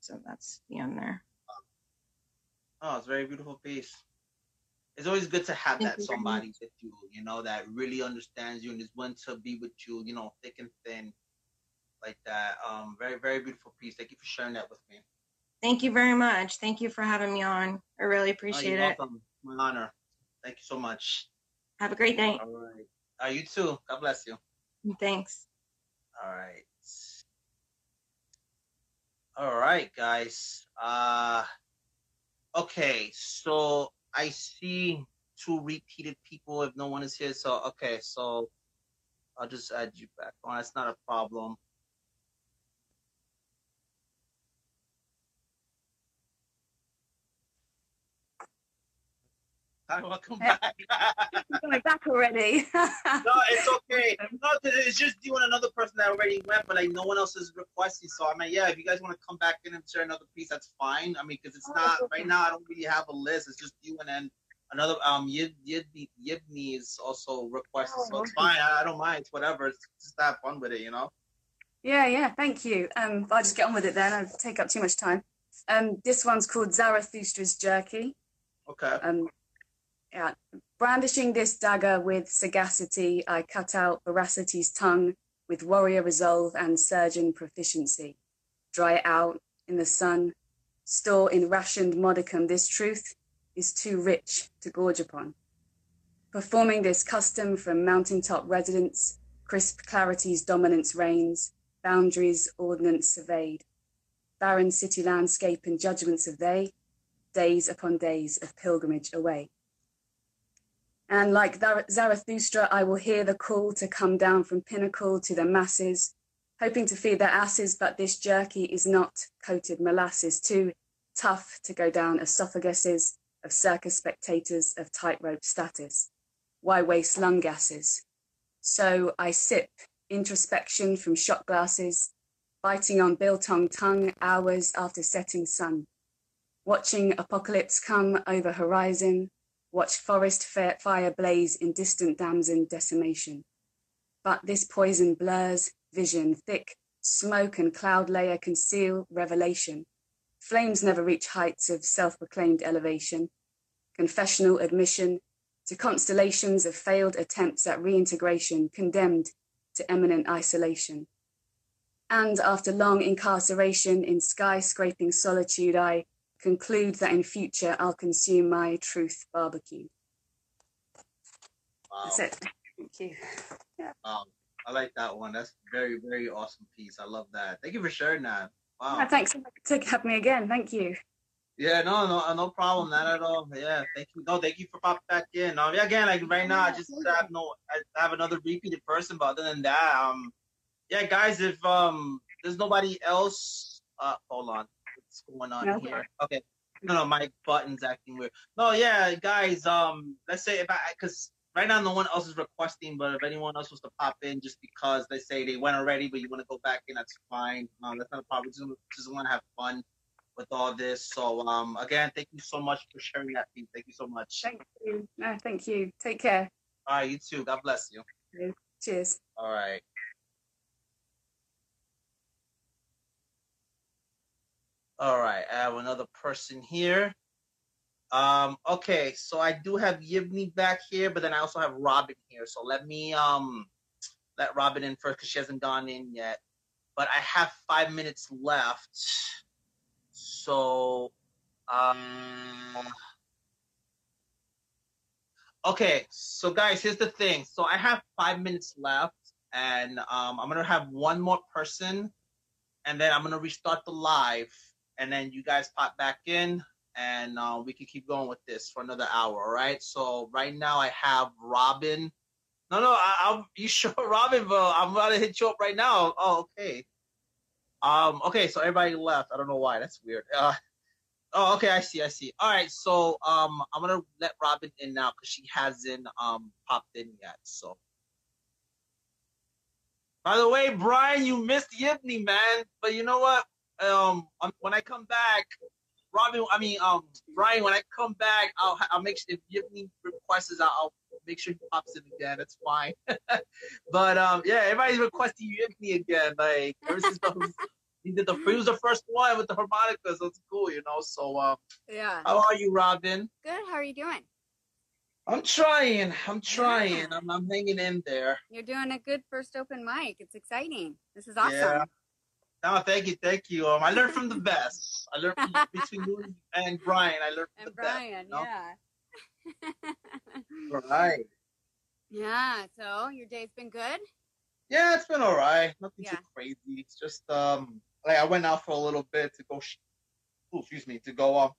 L: So that's the end there.
C: Oh, it's a very beautiful piece. It's always good to have
L: Thank
C: that somebody with you, you know, that really understands you and is willing to be with you, you know, thick and thin, like that. Um, very, very beautiful piece. Thank you for sharing that with me.
L: Thank you very much. Thank you for having me on. I really
C: Oh,
L: appreciate
C: you're
L: it.
C: welcome. My honor. Thank you so much.
L: Have a great night.
C: All right. Uh, you too. God bless you.
L: Thanks.
C: All right. All right, guys. Uh okay, so I see two repeated people if no one is here. So okay, so I'll just add you back on. That's not a problem. Welcome back. [laughs]
F: Going back already. [laughs]
C: no, it's okay. No, it's just you and another person that already went, but like no one else is requesting. So I mean, yeah, if you guys want to come back in and share another piece, that's fine. I mean, because it's
F: Oh,
C: not
F: okay.
C: right now. I don't really have a list. It's just you and then another. Um, Yib Yibni Yibni is also requested,
F: Oh,
C: so it's fine. I, I don't mind. It's whatever. It's just have fun with it, you know.
F: Yeah, yeah, thank you. Um, I'll just get on with it then. I take up too much time. Um, this one's called Zarathustra's Jerky.
C: Okay.
F: Um, brandishing this dagger with sagacity, I cut out veracity's tongue with warrior resolve and surgeon proficiency. Dry it out in the sun, store in rationed modicum. This truth is too rich to gorge upon. Performing this custom from mountaintop residence, crisp clarity's dominance reigns, boundaries ordnance surveyed. Barren city landscape and judgments of they, days upon days of pilgrimage away. And like Zarathustra, I will hear the call to come down from pinnacle to the masses, hoping to feed their asses, but this jerky is not coated molasses, too tough to go down esophaguses of circus spectators of tightrope status. Why waste lung gases? So I sip introspection from shot glasses, biting on biltong tongue hours after setting sun, watching apocalypse come over horizon, watch forest fire blaze in distant dams in decimation. But this poison blurs vision, thick smoke and cloud layer conceal revelation. Flames never reach heights of self proclaimed elevation. Confessional admission to constellations of failed attempts at reintegration, condemned to eminent isolation. And after long incarceration in skyscraping solitude, I conclude that in future I'll consume my truth barbecue.
C: Wow.
F: That's it. Thank you.
C: Um, I like that one. That's very, very awesome piece. I love that. Thank you for sharing that. Wow.
F: Ah, thanks for having me again. Thank you.
C: Yeah, no, no, no problem, not at all. Yeah, thank you. No, thank you for popping back in. Um, yeah, again, like right now, I just have no, I have another repeated person, but other than that, um, yeah, guys, if um, there's nobody else, uh, hold on, what's going on
F: No.
C: here? Okay, no, no, my button's acting weird. No, yeah, guys, um, let's say if I, because right now no one else is requesting, but if anyone else wants to pop in, just because they say they went already, but you want to go back in, that's fine. Um, that's not a problem. Just, just want to have fun with all this. So um again, thank you so much for sharing that piece. Thank you so much.
F: Thank you. No, thank you. Take care.
C: All right, you too. God bless you.
F: Cheers.
C: All right. All right, I have another person here. Um, okay, so I do have Yivni back here, but then I also have Robin here. So let me um let Robin in first because she hasn't gone in yet. But I have five minutes left. So um Okay, so guys, here's the thing. So I have five minutes left, and um, I'm gonna have one more person, and then I'm gonna restart the live, and then you guys pop back in, and uh, we can keep going with this for another hour. All right. So right now I have Robin. No, no, I, I'm [laughs] you sure Robin? But I'm about to hit you up right now. Oh, okay. Um, okay, so everybody left. I don't know why. That's weird. Uh, Oh, okay, I see, I see. All right, so um, I'm gonna let Robin in now because she hasn't um popped in yet. So, by the way, Brian, you missed Yibney, man. But you know what? Um, when I come back, Robin, I mean, um, Brian, when I come back, I'll I'll make sure if you have any requests, I'll, I'll make sure he pops in again. That's fine. [laughs] but um, yeah, everybody's requesting Euphony again. Like ever since the, he did the he was the first one with the harmonica, so it's cool, you know. So um,
M: Yeah.
C: how are you, Robin?
M: Good. How are you doing?
C: I'm trying. I'm trying. I'm, I'm hanging in there.
M: You're doing a good first open mic. It's exciting. This is awesome.
C: Yeah. No, thank you, thank you. Um, I learned from the best. I learned from, [laughs] between you and Brian. I learned from
M: And
C: the
M: Brian,
C: best. you know?
M: yeah.
C: Right.
M: Yeah. So your day's been good.
C: Yeah, it's been all right. Nothing
M: Yeah.
C: too crazy. It's just um, like I went out for a little bit to go. Sh- oh, excuse me, to go um,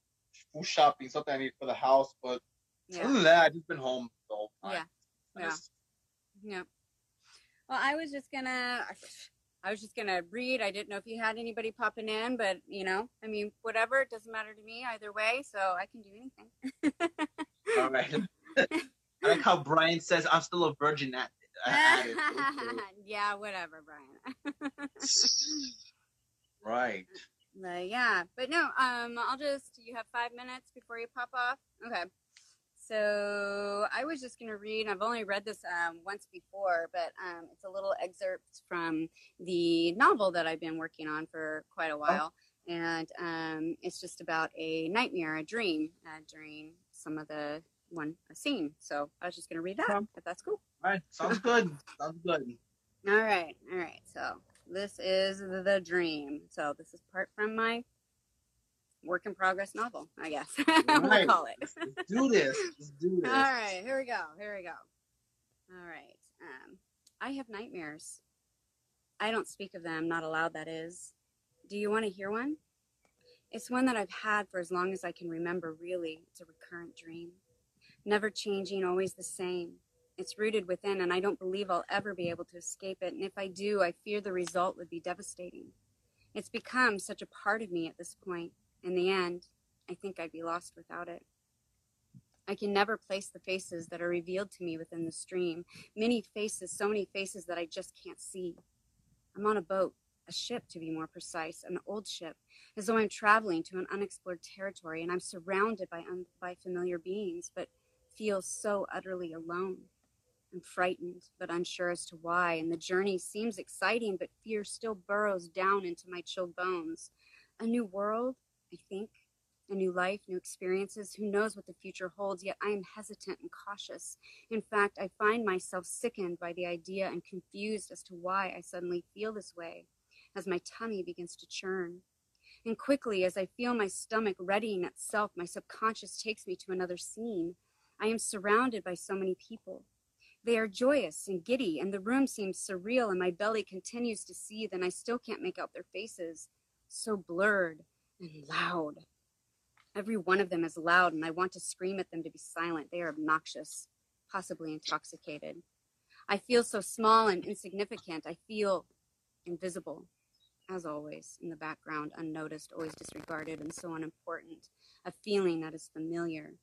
C: food shopping, something I need for the house. But
M: Yeah.
C: other than that, I've just been home the whole time.
M: Yeah. Yeah.
C: Just-
M: Yeah. Well, I was just gonna. I was just gonna read. I didn't know if you had anybody popping in, but you know, I mean, whatever. It doesn't matter to me either way. So I can do anything. [laughs]
C: all right. I like how Brian says I'm still a virgin at, at it. [laughs]
M: yeah, whatever, Brian. [laughs]
C: Right.
M: But yeah, but no, um, I'll just, you have five minutes before you pop off? Okay. So I was just going to read, I've only read this um, once before, but um, it's a little excerpt from the novel that I've been working on for quite a while. And um, it's just about a nightmare, a dream uh, during some of the one a scene. So I was just going to read that, if that's cool.
C: All right. Sounds good. Sounds good.
M: All right, all right. So this is the dream. So this is part from my work in progress novel, I guess [laughs] we'll
C: Right.
M: call it.
C: Let's do this. Let's do [laughs] this.
M: All right, here we go. Here we go. All right. Um, I have nightmares. I don't speak of them, not aloud, that is. Do you want to hear one? It's one that I've had for as long as I can remember, really. It's a recurrent dream. Never changing, always the same. It's rooted within, and I don't believe I'll ever be able to escape it. And if I do, I fear the result would be devastating. It's become such a part of me at this point. In the end, I think I'd be lost without it. I can never place the faces that are revealed to me within the stream. Many faces, so many faces that I just can't see. I'm on a boat, a ship to be more precise, an old ship, as though I'm traveling to an unexplored territory and I'm surrounded by, un- by familiar beings, but feel so utterly alone. I'm frightened, but unsure as to why, and the journey seems exciting, but fear still burrows down into my chilled bones. A new world, I think, a new life, new experiences. Who knows what the future holds? Yet I am hesitant and cautious. In fact, I find myself sickened by the idea and confused as to why I suddenly feel this way as my tummy begins to churn. And quickly, as I feel my stomach readying itself, my subconscious takes me to another scene. I am surrounded by so many people. They are joyous and giddy, and the room seems surreal, and my belly continues to seethe, and I still can't make out their faces. So blurred and loud. Every one of them is loud, and I want to scream at them to be silent. They are obnoxious, possibly intoxicated. I feel so small and insignificant. I feel invisible, as always, in the background, unnoticed, always disregarded, and so unimportant. A feeling that is familiar.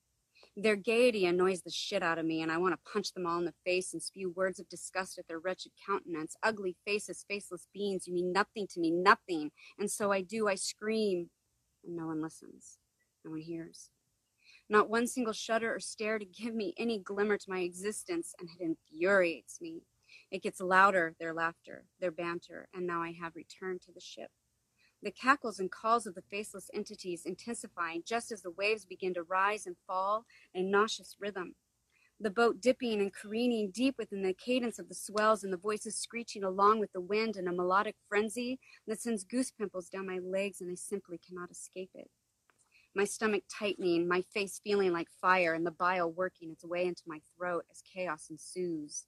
M: Their gaiety annoys the shit out of me, and I want to punch them all in the face and spew words of disgust at their wretched countenance. Ugly faces, faceless beings, you mean nothing to me, nothing. And so I do, I scream, and no one listens. No one hears. Not one single shudder or stare to give me any glimmer to my existence, and it infuriates me. It gets louder, their laughter, their banter, and now I have returned to the ship. The cackles and calls of the faceless entities intensifying just as the waves begin to rise and fall in a nauseous rhythm. The boat dipping and careening deep within the cadence of the swells and the voices screeching along with the wind in a melodic frenzy that sends goose pimples down my legs and I simply cannot escape it. My stomach tightening, my face feeling like fire, and the bile working its way into my throat as chaos ensues.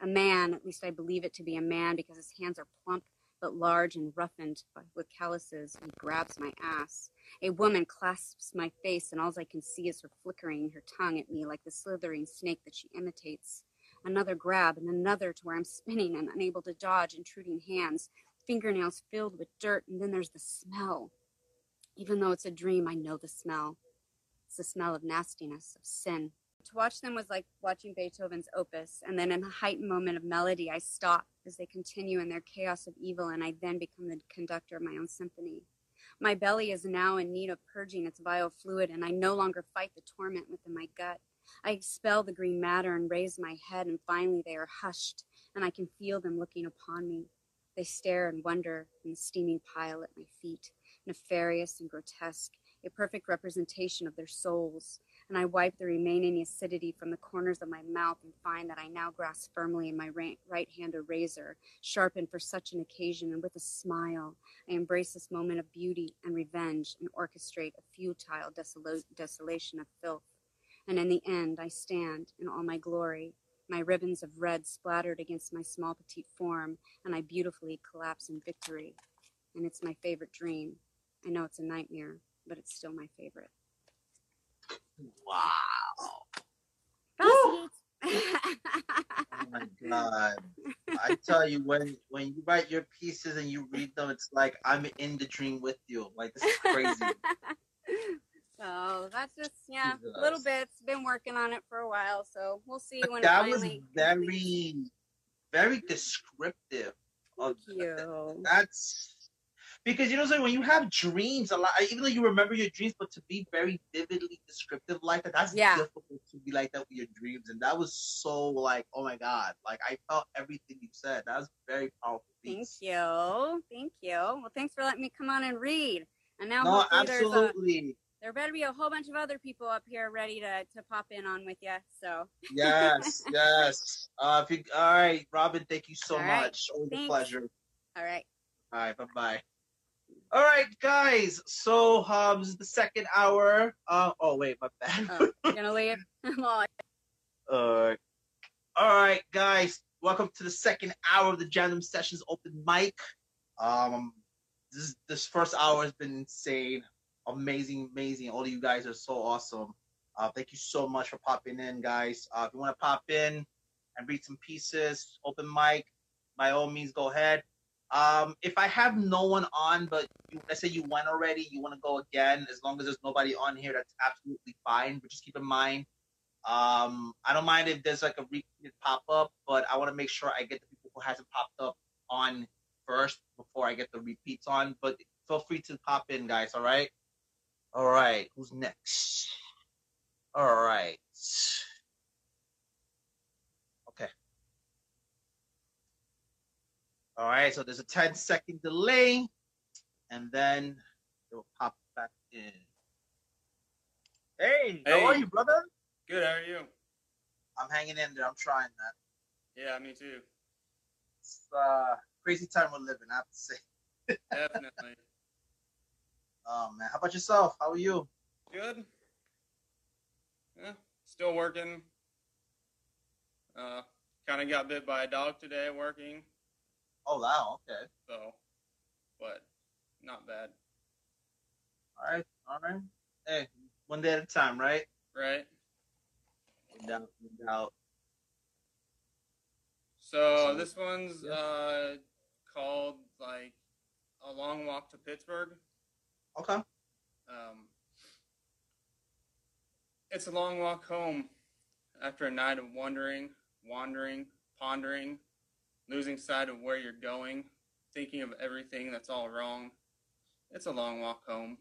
M: A man, at least I believe it to be a man because his hands are plump but large and roughened with calluses, and grabs my ass. A woman clasps my face, and all I can see is her flickering her tongue at me like the slithering snake that she imitates. Another grab, and another to where I'm spinning and unable to dodge intruding hands, fingernails filled with dirt, and then there's the smell. Even though it's a dream, I know the smell. It's the smell of nastiness, of sin. To watch them was like watching Beethoven's opus, and then in a heightened moment of melody, I stop as they continue in their chaos of evil, and I then become the conductor of my own symphony. My belly is now in need of purging its vile fluid, and I no longer fight the torment within my gut. I expel the green matter and raise my head, and finally they are hushed, and I can feel them looking upon me. They stare and wonder in the steaming pile at my feet, nefarious and grotesque, a perfect representation of their souls. And I wipe the remaining acidity from the corners of my mouth and find that I now grasp firmly in my right, hand a razor, sharpened for such an occasion, and with a smile, I embrace this moment of beauty and revenge and orchestrate a futile desolo- desolation of filth. And in the end, I stand in all my glory, my ribbons of red splattered against my small petite form, and I beautifully collapse in victory. And it's my favorite dream. I know it's a nightmare, but it's still my favorite.
C: Wow. Oh my god. I tell you when when you write your pieces and you read them, it's like I'm in the dream with you. Like this is crazy. [laughs]
M: so that's just yeah,
C: Jesus.
M: little bits. Been working on it for a while, so we'll see
C: But
M: when
C: that was very very descriptive of
M: you.
C: that's because you know so when you have dreams a lot even though you remember your dreams but to be very vividly descriptive like that that's
M: Yeah.
C: difficult to be like that with your dreams and that was so like oh my god like i felt everything you said that was very powerful
M: Thank you, thank you. Well, thanks for letting me come on and read. And now
C: no absolutely
M: there better be a whole bunch of other people up here ready to to pop in on with you. So
C: yes [laughs] yes uh if you, all right robin thank you so
M: All right.
C: much always a pleasure
M: all right.
C: All right, bye bye. All right, guys. So um, is the second hour. Uh, oh wait, my bad.
M: Oh, you're gonna leave? well,
C: Uh, all right, guys. Welcome to the second hour of the Jandom Sessions open mic. Um, this this first hour has been insane, amazing, amazing. All of you guys are so awesome. Uh, thank you so much for popping in, guys. Uh, if you want to pop in and read some pieces, open mic, by all means, go ahead. Um, if I have no one on, but you, let's say you went already, you want to go again, as long as there's nobody on here, that's absolutely fine. But just keep in mind, um, I don't mind if there's like a repeated pop up, but I want to make sure I get the people who hasn't popped up on first before I get the repeats on. But feel free to pop in, guys. All right. All right. Who's next? All right. Okay. All right. So there's a 10 second delay, and then it will pop back in. Hey, how are you, brother?
N: Good, how are you?
C: I'm hanging in there. I'm trying, man.
N: Yeah, me too.
C: It's uh, crazy time we're living. I have to say.
N: Definitely. [laughs]
C: Oh man, how about yourself? How are you?
N: Good. Yeah, still working. Uh, kind of got bit by a dog today working,
C: Oh wow. Okay.
N: so, but not bad,
C: All right. All right. Hey, one day at a time, right?
N: right?
C: No doubt. No doubt.
N: So this one's uh called like a long walk to Pittsburgh.
C: Okay.
N: Um, it's a long walk home after a night of wondering, wandering, pondering, losing sight of where you're going, thinking of everything that's all wrong. It's a long walk home.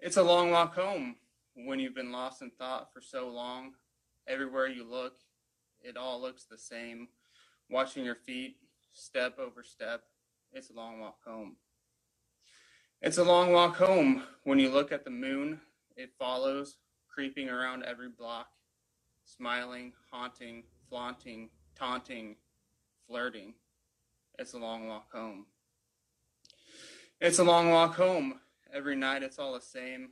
N: It's a long walk home when you've been lost in thought for so long. Everywhere you look, it all looks the same. Watching your feet, step over step, it's a long walk home. It's a long walk home. When you look at the moon, it follows, creeping around every block, smiling, haunting, flaunting, taunting, flirting. It's a long walk home. It's a long walk home. Every night it's all the same,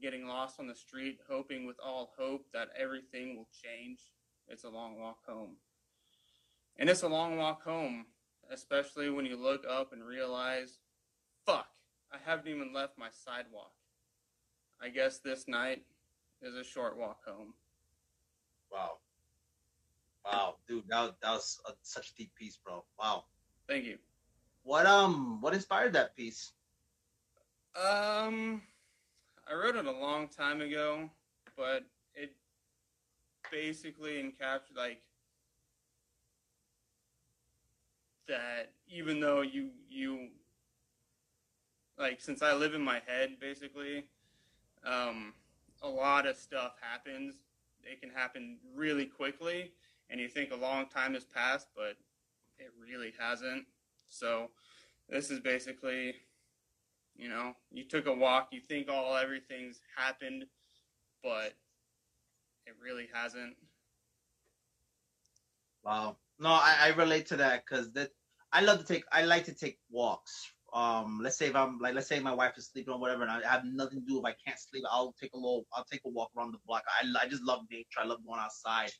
N: getting lost on the street, hoping with all hope that everything will change. It's a long walk home. And it's a long walk home, especially when you look up and realize, fuck, I haven't even left my sidewalk. I guess this night is a short walk home.
C: Wow. Wow, dude, that, was- that was a, such a deep piece, bro. Wow.
N: Thank you.
C: What um, what inspired that piece?
N: Um, I wrote it a long time ago, but it basically encapsulates like that. Even though you you like since I live in my head, basically, um, a lot of stuff happens. It can happen really quickly, and you think a long time has passed, but it really hasn't. So this is basically, you know, you took a walk, you think all everything's happened, but it really hasn't.
C: Wow. No, I, I relate to that because that I love to take. I like to take walks. Um, let's say if I'm like, let's say my wife is sleeping or whatever, and I have nothing to do. If I can't sleep, I'll take a little. I'll take a walk around the block. I I just love nature. I love going outside.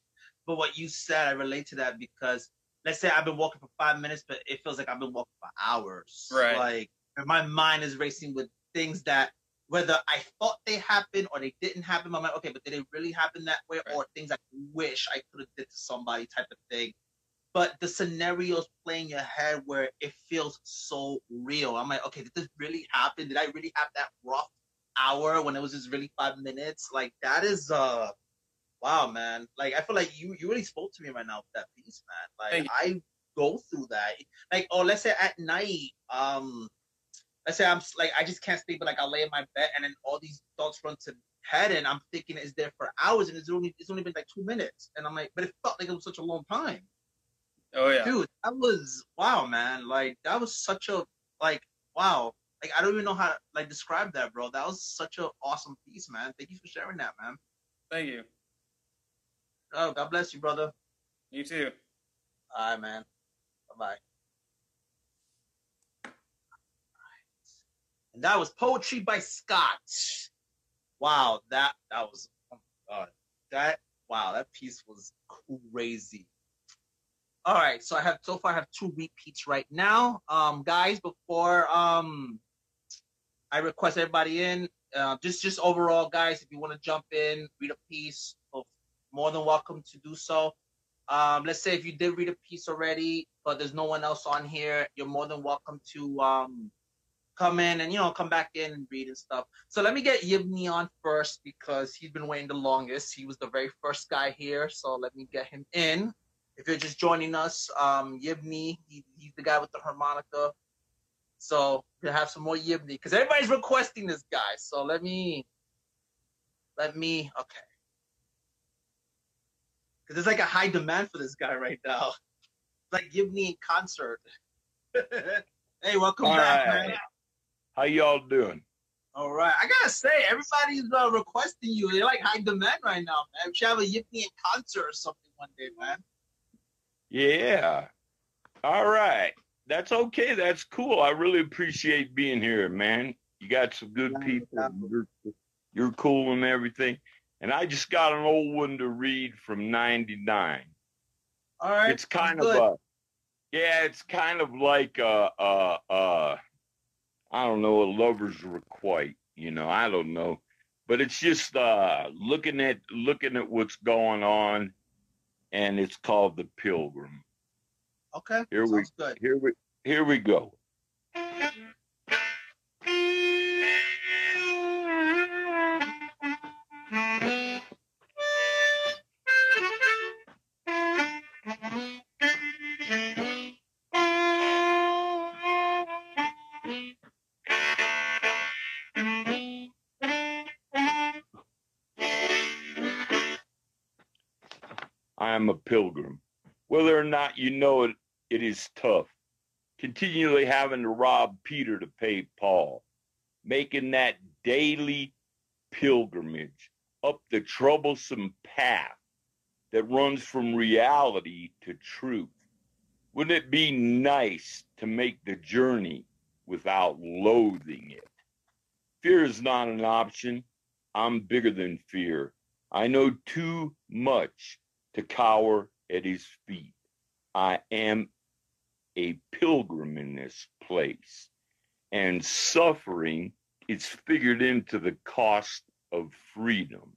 C: But what you said, I relate to that because let's say I've been walking for five minutes, but it feels like I've been walking for hours.
N: Right.
C: Like my mind is racing with things that whether I thought they happened or they didn't happen. I'm like, okay, but did it really happen that way? Or things I wish I could have did to somebody type of thing. But the scenarios play in your head where it feels so real. I'm like, okay, did this really happen? Did I really have that rough hour when it was just really five minutes? Like that is uh wow, man. Like I feel like you you really spoke to me right now with that piece, man. Like I go through that. Like, oh, let's say at night, um, let's say I'm like I just can't sleep, but like I lay in my bed and then all these thoughts run to head and I'm thinking it's there for hours and it's only it's only been like two minutes. And I'm like, but it felt like it was such a long time.
N: Oh yeah.
C: Dude, that was wow, man. Like that was such a like wow. Like I don't even know how to like describe that, bro. That was such an awesome piece, man. Thank you for sharing that, man.
N: Thank you.
C: Oh, God bless you, brother.
N: You too.
C: All right, man. Bye bye. And that was poetry by Scott. Wow, that that was oh god. That wow, that piece was crazy. All right, so I have so far I have two repeats right now. Um, guys, before um I request everybody in, uh, just just overall, guys, if you want to jump in, read a piece, more than welcome to do so. Um, let's say if you did read a piece already, but there's no one else on here, you're more than welcome to um come in and you know come back in and read and stuff. So let me get Yivni on first because he's been waiting the longest. He was the very first guy here, so let me get him in. If you're just joining us, um, he, he's the guy with the harmonica. So we'll have some more Yivni because everybody's requesting this guy. So let me, let me, okay. Because there's like a high demand for this guy right now. Like Yivni in concert. [laughs] hey, welcome
B: All
C: back,
B: right.
C: man.
B: How y'all doing?
C: All right, I gotta say, everybody's uh, requesting you. They're like high demand right now, man. We should have a Yivni in concert or something one day, man.
B: Yeah. All right. That's okay. That's cool. I really appreciate being here, man. You got some good people. You're, you're cool and everything. And I just got an old one to read from 99.
C: All right,
B: It's kind of a, yeah, it's kind of like a, a, a, I don't know, a lover's requite, you know, I don't know. But it's just uh looking at looking at what's going on and it's called The Pilgrim.
C: Okay,
B: Here we
C: sounds good.
B: here we here we go. I am a pilgrim. Whether or not you know it, it is tough. Continually having to rob Peter to pay Paul, making that daily pilgrimage up the troublesome path that runs from reality to truth. Wouldn't it be nice to make the journey without loathing it? Fear is not an option. I'm bigger than fear. I know too much to cower at his feet. I am a pilgrim in this place, and suffering is figured into the cost of freedom.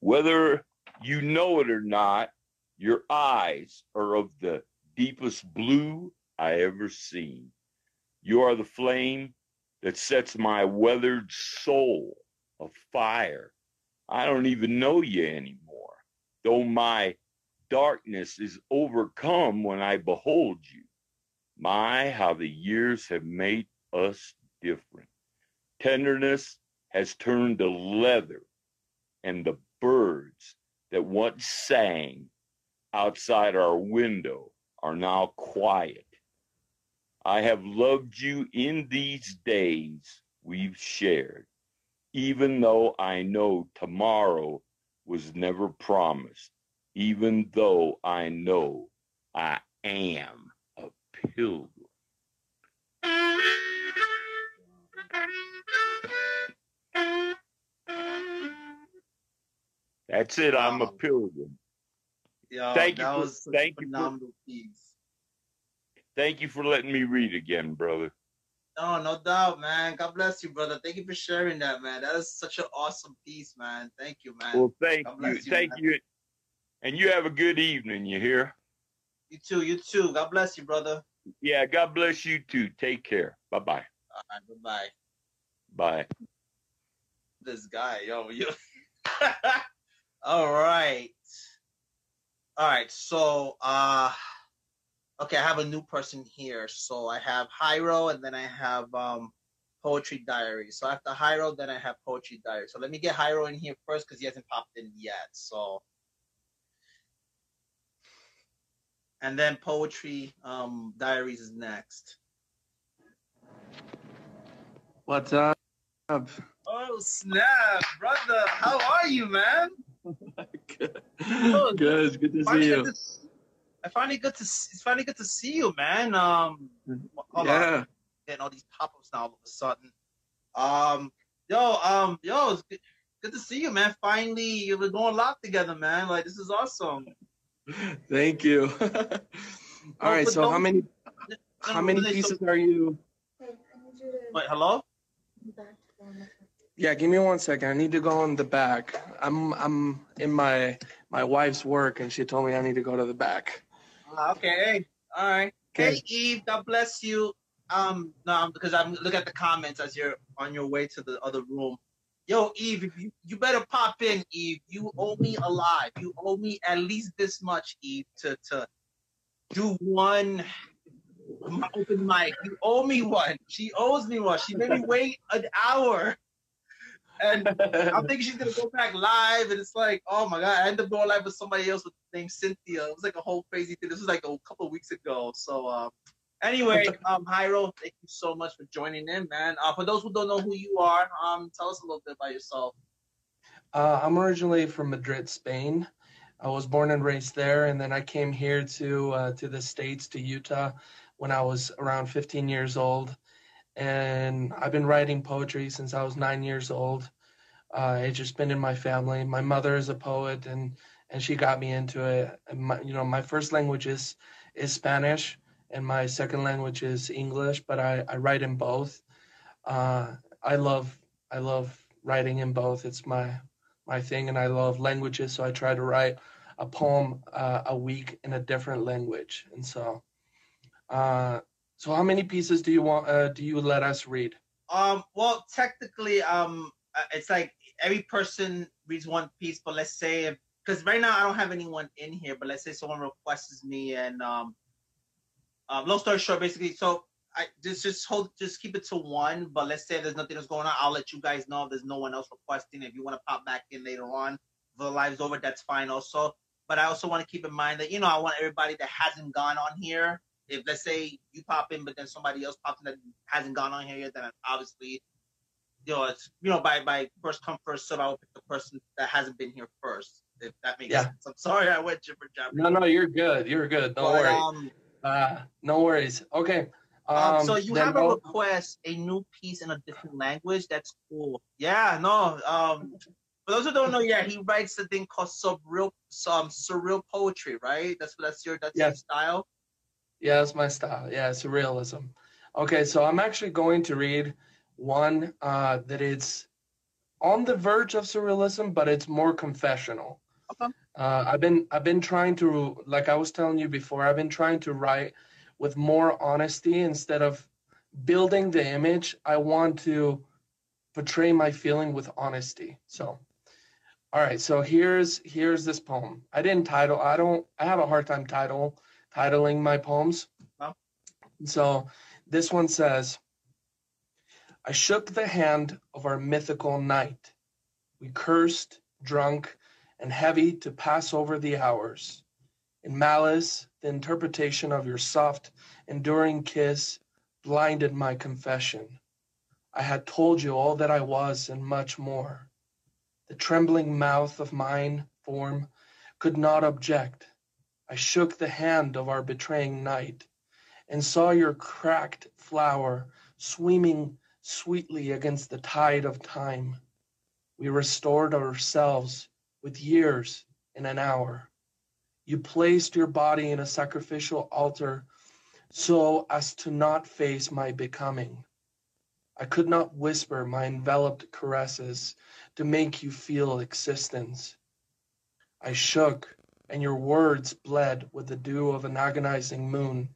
B: Whether you know it or not, your eyes are of the deepest blue I ever seen. You are the flame that sets my weathered soul afire. I don't even know you anymore. though my darkness is overcome when I behold you. My, how the years have made us different. Tenderness has turned to leather, and the birds that once sang outside our window are now quiet. I have loved you in these days we've shared, even though I know tomorrow was never promised, even though I know I am a pilgrim. That's it. I'm a pilgrim.
C: Yo,
B: thank you for thank you for,
C: piece.
B: Thank you for letting me read again, brother.
C: No, no doubt, man. God bless you, brother. Thank you for sharing that, man. That is such an awesome piece, man. Thank you, man.
B: Well, thank you,
C: you,
B: thank
C: man.
B: you, and you have a good evening. You hear?
C: You too, you too. God bless you, brother.
B: Yeah. God bless you too. Take care. Bye bye.
C: All right, bye
B: Bye.
C: bye. This guy, yo, you. [laughs] All right. All right. So, uh, okay, I have a new person here. So I have Hyro, and then I have um Poetry Diary. So after Hyro, then I have Poetry Diary. So let me get Hyro in here first because he hasn't popped in yet. So. And then Poetry um, Diaries is next.
O: What's up?
C: Oh snap, brother! How are you, man? [laughs]
O: Good. Good. Good to
C: Finally
O: see
C: get
O: you.
C: to s- I finally good to s- it's finally good to see you, man. Um, hold
O: Yeah.
C: on, getting all these pop-ups now all of a sudden. Um, yo, um, yo, it's good, good to see you, man. Finally, we're doing a lot together, man. Like this is awesome. [laughs]
O: Thank you. [laughs] All right.
C: but
O: So how many
C: no,
O: how many
C: no, so-
O: pieces are you?
C: Wait, hello?
O: Yeah. Give me one second. I need to go in the back. I'm I'm in my my wife's work, and she told me I need to go to the back.
C: Ah, okay, all right.
O: Okay.
C: Hey, Eve, God bless you. Um, no, because I'm look at the comments as you're on your way to the other room. Yo, Eve, if you, you better pop in, Eve. You owe me a live. You owe me at least this much, Eve, to to do one open mic. You owe me one. She owes me one. She made me wait an hour. And [laughs] I'm thinking she's gonna go back live, and it's like, oh my god, I ended up going live with somebody else with the name Cynthia. It was like a whole crazy thing. This was like a couple of weeks ago. So uh, anyway, um, Hyro, thank you so much for joining in, man. Uh, for those who don't know who you are, um, tell us a little bit about yourself.
O: Uh, I'm originally from Madrid, Spain. I was born and raised there, and then I came here to uh, to the states, to Utah, when I was around 15 years old. And I've been writing poetry since I was nine years old. Uh, it's just been in my family. My mother is a poet, and and she got me into it. My, you know, my first language is is Spanish, and my second language is English. But I, I write in both. Uh, I love I love writing in both. It's my my thing, and I love languages, so I try to write a poem uh, a week in a different language. And so, uh, so how many pieces do you want? Uh, do you let us read?
C: Um, well, technically, um, uh, it's like every person reads one piece, but let's say because right now I don't have anyone in here, but let's say someone requests me and um, um, long story short, basically, so I just just hold just keep it to one. But let's say there's nothing else going on, I'll let you guys know if there's no one else requesting. If you want to pop back in later on, if the live's over, that's fine also. But I also want to keep in mind that you know I want everybody that hasn't gone on here. If let's say you pop in, but then somebody else pops in that hasn't gone on here yet, then obviously, you know, it's you know by by first come first serve. I will pick the person that hasn't been here first. If that makes
O: Yeah.
C: sense. I'm sorry I went jibber jabber.
O: No, no, you're good. You're good. Don't
C: But,
O: worry.
C: um,
O: uh, no worries. Okay.
C: Um,
O: Um,
C: so you have a request, a new piece in a different language. That's cool. Yeah, no. Um, for those who don't know, yeah, he writes a thing called surreal, some surreal poetry, right? That's that's your that's your style.
O: Yeah, that's my style. Yeah, surrealism. Okay, so I'm actually going to read one uh, that is on the verge of surrealism, but it's more confessional.
C: Okay.
O: Uh, I've been I've been trying to, like I was telling you before, I've been trying to write with more honesty instead of building the image. I want to portray my feeling with honesty. So, All right, so here's here's this poem. I didn't title. I don't. I have a hard time title titling my poems.
C: Oh.
O: So this one says, "I shook the hand of our mythical night. We cursed, drunk, and heavy to pass over the hours. In malice, the interpretation of your soft, enduring kiss blinded my confession. I had told you all that I was and much more. The trembling mouth of mine form could not object. I shook the hand of our betraying night and saw your cracked flower swimming sweetly against the tide of time. We restored ourselves with years in an hour. You placed your body in a sacrificial altar so as to not face my becoming. I could not whisper my enveloped caresses to make you feel existence. I shook, and your words bled with the dew of an agonizing moon.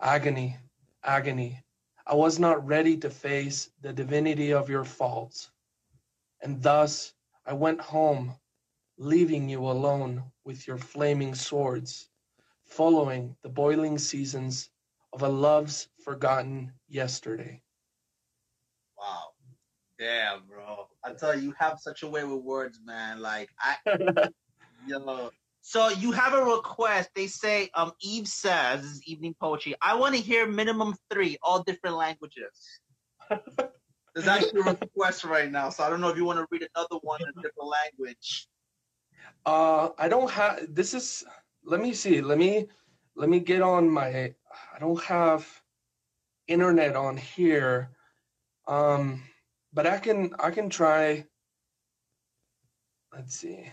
O: Agony, agony. I was not ready to face the divinity of your faults. And thus I went home, leaving you alone with your flaming swords, following the boiling seasons of a love's forgotten yesterday.
C: Wow. Damn, bro. I tell you, you have such a way with words, man. Like I [laughs] yo. So you have a request. They say, um, Eve says, this is evening poetry. I want to hear minimum three, all different languages. [laughs] There's actually a request right now, so I don't know if you want to read another one in a different language.
O: Uh, I don't have. This is. Let me see. Let me. Let me get on my. I don't have internet on here. Um, but I can. I can try. Let's see.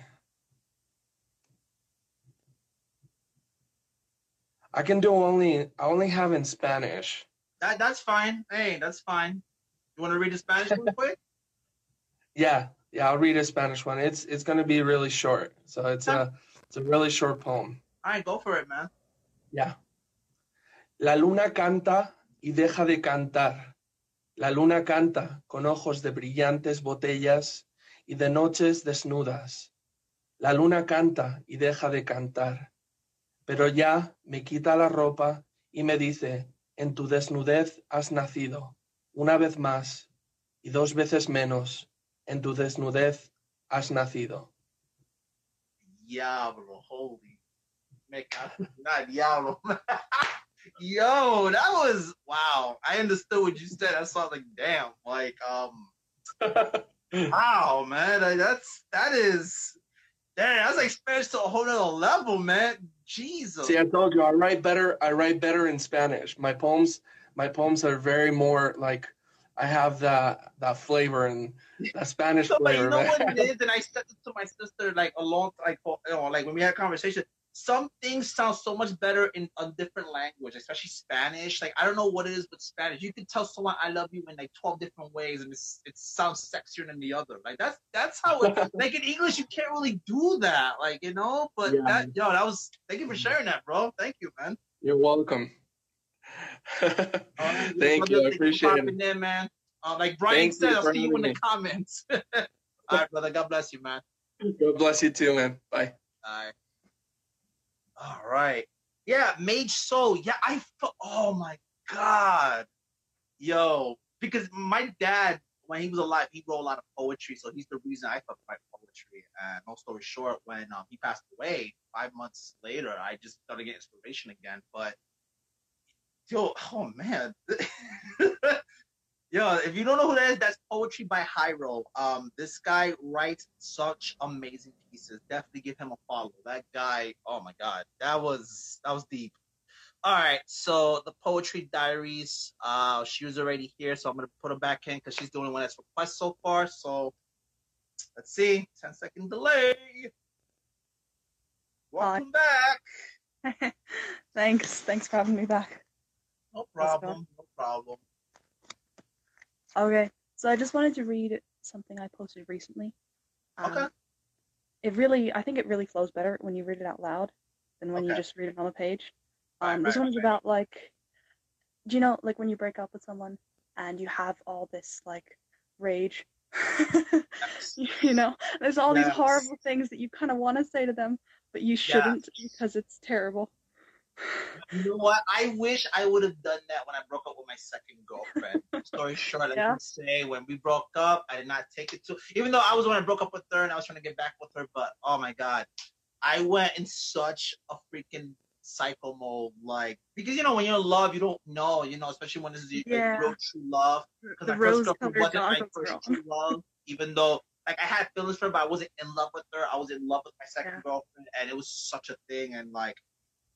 O: I can do only. I only have in Spanish.
C: That that's fine. Hey, that's fine. You want to read the Spanish real [laughs] quick?
O: Yeah, yeah. I'll read a Spanish one. It's it's gonna be really short. So it's a it's a really short poem.
C: All right, go for it, man.
O: Yeah. La luna canta y deja de cantar. La luna canta con ojos de brillantes botellas y de noches desnudas. La luna canta y deja de cantar. Pero ya me quita la ropa y me dice, en tu desnudez has nacido. Una vez más y dos veces menos, en tu desnudez has nacido.
C: Diablo, holy. Me cago- Not Diablo. [laughs] Yo, that was wow. I understood what you said. I saw like, damn, like um [laughs] wow, man. Like, that's that is damn, that's like Spanish to a whole nother level, man. Jesus.
O: See, I told you I write better. I write better in Spanish. My poems, my poems are very more like I have that that flavor and that [laughs] Spanish
C: So, but you
O: flavor.
C: know
O: man.
C: what it is, and I said it to my sister like a long like for- you know, like when we had a conversation. Some things sound so much better in a different language, especially Spanish. Like I don't know what it is with Spanish. You can tell someone I love you in like twelve different ways, and it's, it sounds sexier than the other. Like that's that's how it. [laughs] like in English, you can't really do that. Like you know, but
O: Yeah.
C: that yo, that was. Thank you for sharing that, bro. Thank you, man.
O: You're welcome. [laughs]
C: Alright,
O: Thank you. I appreciate it.
C: in, man. Uh, like Brian
O: Thank
C: said, I'll see you in
O: having
C: the comments. [laughs] All right, brother. God bless you, man.
O: God bless you too, man. Bye.
C: All right. All right. Yeah, Mage Soul. Yeah, I. Oh my God. Yo, because my dad, when he was alive, he wrote a lot of poetry, so he's the reason I fuck my poetry. And long story short, when um, he passed away, five months later, I just started getting inspiration again. But yo, oh man. [laughs] Yo, if you don't know who that is, that's poetry by Hyro. Um, this guy writes such amazing pieces. Definitely give him a follow. That guy, oh my god, that was that was deep. All right, so the poetry diaries. Uh, she was already here, so I'm gonna put her back in because she's the only one that's requested so far. So let's see, 10 second delay. Welcome back. [laughs]
J: Thanks. Thanks for having me back.
C: No problem. No problem.
J: Okay, so I just wanted to read something I posted recently. Um,
C: Okay.
J: It really, I think it really flows better when you read it out loud than when you just read it on the page.
C: Right,
J: Um, this
C: right,
J: one is
C: right.
J: about like, do you know, like when you break up with someone and you have all this like rage [laughs] you know, there's all these horrible things that you kind of want to say to them, but you shouldn't because it's terrible.
C: You know what? I wish I would have done that when I broke up with my second girlfriend. [laughs] Story short, I
J: Yeah.
C: can say when we broke up, I did not take it to. Even though I was when I broke up with her and I was trying to get back with her, but oh my god, I went in such a freaking psycho mode. Like because you know when you're in love, you don't know. You know, especially when this is your
J: Yeah.
C: real true love. Because my first girlfriend wasn't my first
J: girl.
C: true love, even though. Like I had feelings for her, but I wasn't in love with her. I was in love with my second
J: Yeah.
C: girlfriend, and it was such a thing. And like,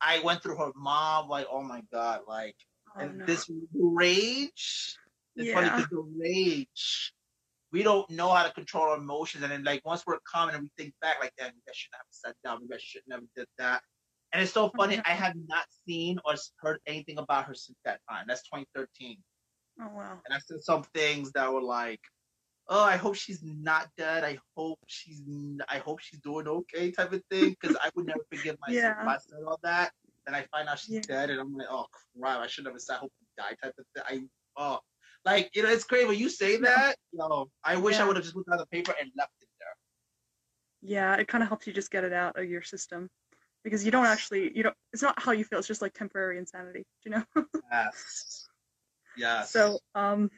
C: I went through her mom, like, oh my god, like,
J: Oh,
C: and
J: no.
C: this rage. It's funny
J: Yeah.
C: because the rage, we don't know how to control our emotions, and then like once we're calm and we think back, like, damn, maybe I shouldn't have sat down, maybe I shouldn't have did that. And it's so funny. Mm-hmm. I have not seen or heard anything about her since that time. That's 2013,
J: Oh wow.
C: and I said some things that were like, "Oh, I hope she's not dead. I hope she's, I hope she's doing okay," type of thing. Because I would never forgive myself
J: Yeah.
C: if I said all that. Then I find out she's
J: Yeah.
C: dead, and I'm like, "Oh crap! I should never said I hope you die," type of thing. I, oh, like you know, it's crazy when you say that. You know, I wish I would have just looked at the paper and left it there.
J: Yeah, it kind of helps you just get it out of your system because you don't actually you don't. It's not how you feel. It's just like temporary insanity. Do you know? [laughs]
C: Yes. Yes.
J: So, um,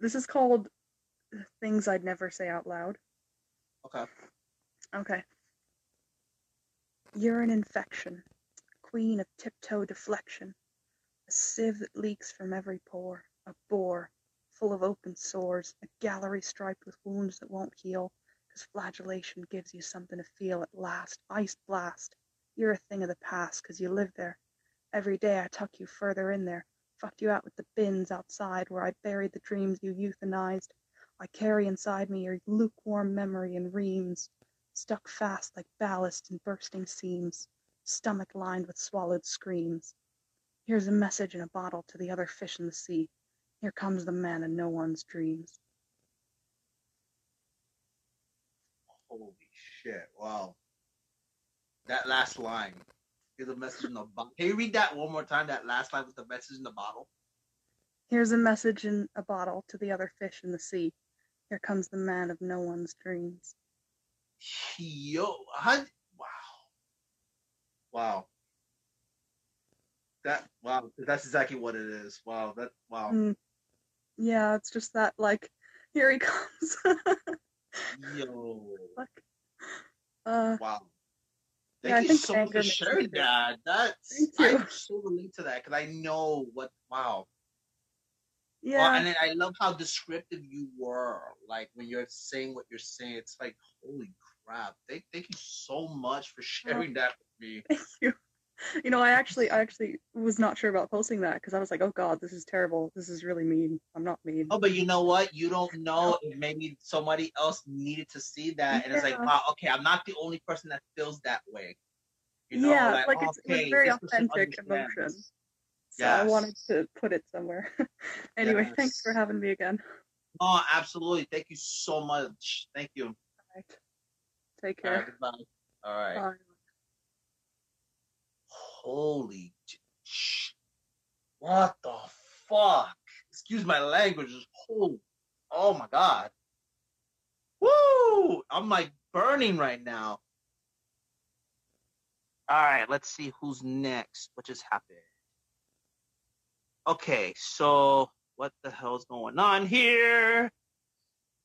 J: this is called things I'd never say out loud.
C: Okay.
J: Okay. You're an infection, queen of tiptoe deflection, a sieve that leaks from every pore, a bore full of open sores, a gallery striped with wounds that won't heal, 'cause flagellation gives you something to feel at last. Ice blast. You're a thing of the past 'cause you live there. Every day I tuck you further in there, fucked you out with the bins outside where I buried the dreams you euthanized. I carry inside me your lukewarm memory in reams, stuck fast like ballast in bursting seams, stomach lined with swallowed screams. Here's a message in a bottle to the other fish in the sea. Here comes the man in no one's dreams.
C: Holy shit! Wow. That last line. Here's a message in the bottle. Can you read that one more time? That last line with the message in the bottle.
J: Here's a message in a bottle to the other fish in the sea. Here comes the man of no one's dreams.
C: Yo, how, wow, wow. That wow, that's exactly what it is. Wow, that wow.
J: Mm, yeah, it's just that like, here he [laughs] comes.
C: Yo,
J: like, uh,
C: wow.
J: yeah,
C: Thank you so much for sharing that. That's. I so relate to that because I know what. Wow.
J: Yeah.
C: Well, and then I love how descriptive you were. Like when you're saying what you're saying, it's like holy crap. Thank, thank you so much for sharing that with me. [laughs]
J: Thank you. You know, I actually, I actually was not sure about posting that because I was like, oh god, this is terrible. This is really mean. I'm not mean.
C: Oh, but you know what? You don't know maybe somebody else needed to see that, and it's like, wow, okay, I'm not the only person that feels that way. You know,
J: yeah, like, it's, it was
C: okay,
J: very
C: this person
J: authentic emotion. So I wanted to put it somewhere. [laughs] anyway, thanks for having me again.
C: Oh, absolutely. Thank you so much. Thank you.
J: Right. Take care.
C: right, goodbye. All right.
J: Bye.
C: Holy, sh- what the fuck? Excuse my language. Just holy, oh my god. Woo! I'm like burning right now. All right, let's see who's next. What just happened? Okay, so what the hell's going on here?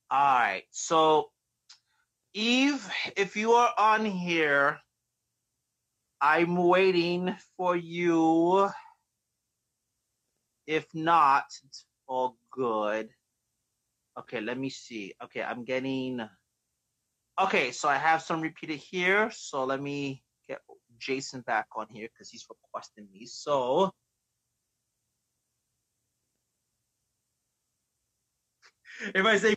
C: All right, so Eve, if you are on here, I'm waiting for you. If not, it's all good. Okay, let me see. Okay, I'm getting. Okay, so I have some repeated here. So let me get Jason back on here because he's requesting me. So. If I say.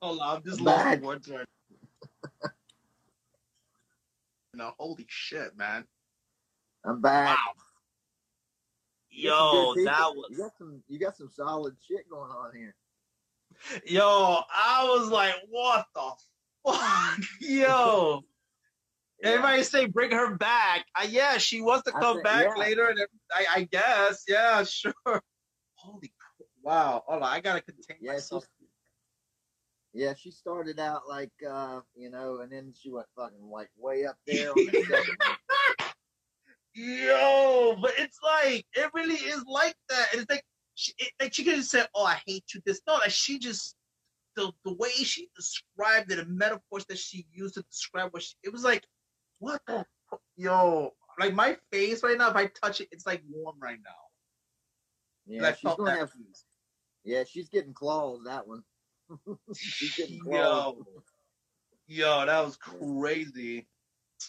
C: Hold on, I'm just
H: I'm
C: lost
H: back.
C: for words [laughs] right now. Holy shit, man.
H: I'm back.
C: Wow.
H: You got some
C: Yo, that was.
H: You got some. You got some solid shit going on here.
C: Yo, I was like, what the fuck? [laughs] Yo. Everybody say bring her back. Uh, yeah, she wants to
H: I
C: come
H: think-
C: back
H: yeah.
C: later, and I, I guess. Yeah, [laughs] sure. Holy cr- wow. Hold on, I gotta contain
H: Yeah,
C: myself.
H: Yeah, she started out like uh, you know, and then she went fucking like way up [laughs] there. On the second one.
C: Yo, but it's like it really is like that. It's like she, it, like she could have said, "Oh, I hate you." This no, like she just the the way she described it, the metaphors that she used to describe what she, it was like, what the yo, like my face right now. If I touch it, it's like warm right now.
H: Yeah, she's gonna have. Yeah, she's getting claws. That one. [laughs] she's getting claws.
C: Yo, yo, that was crazy.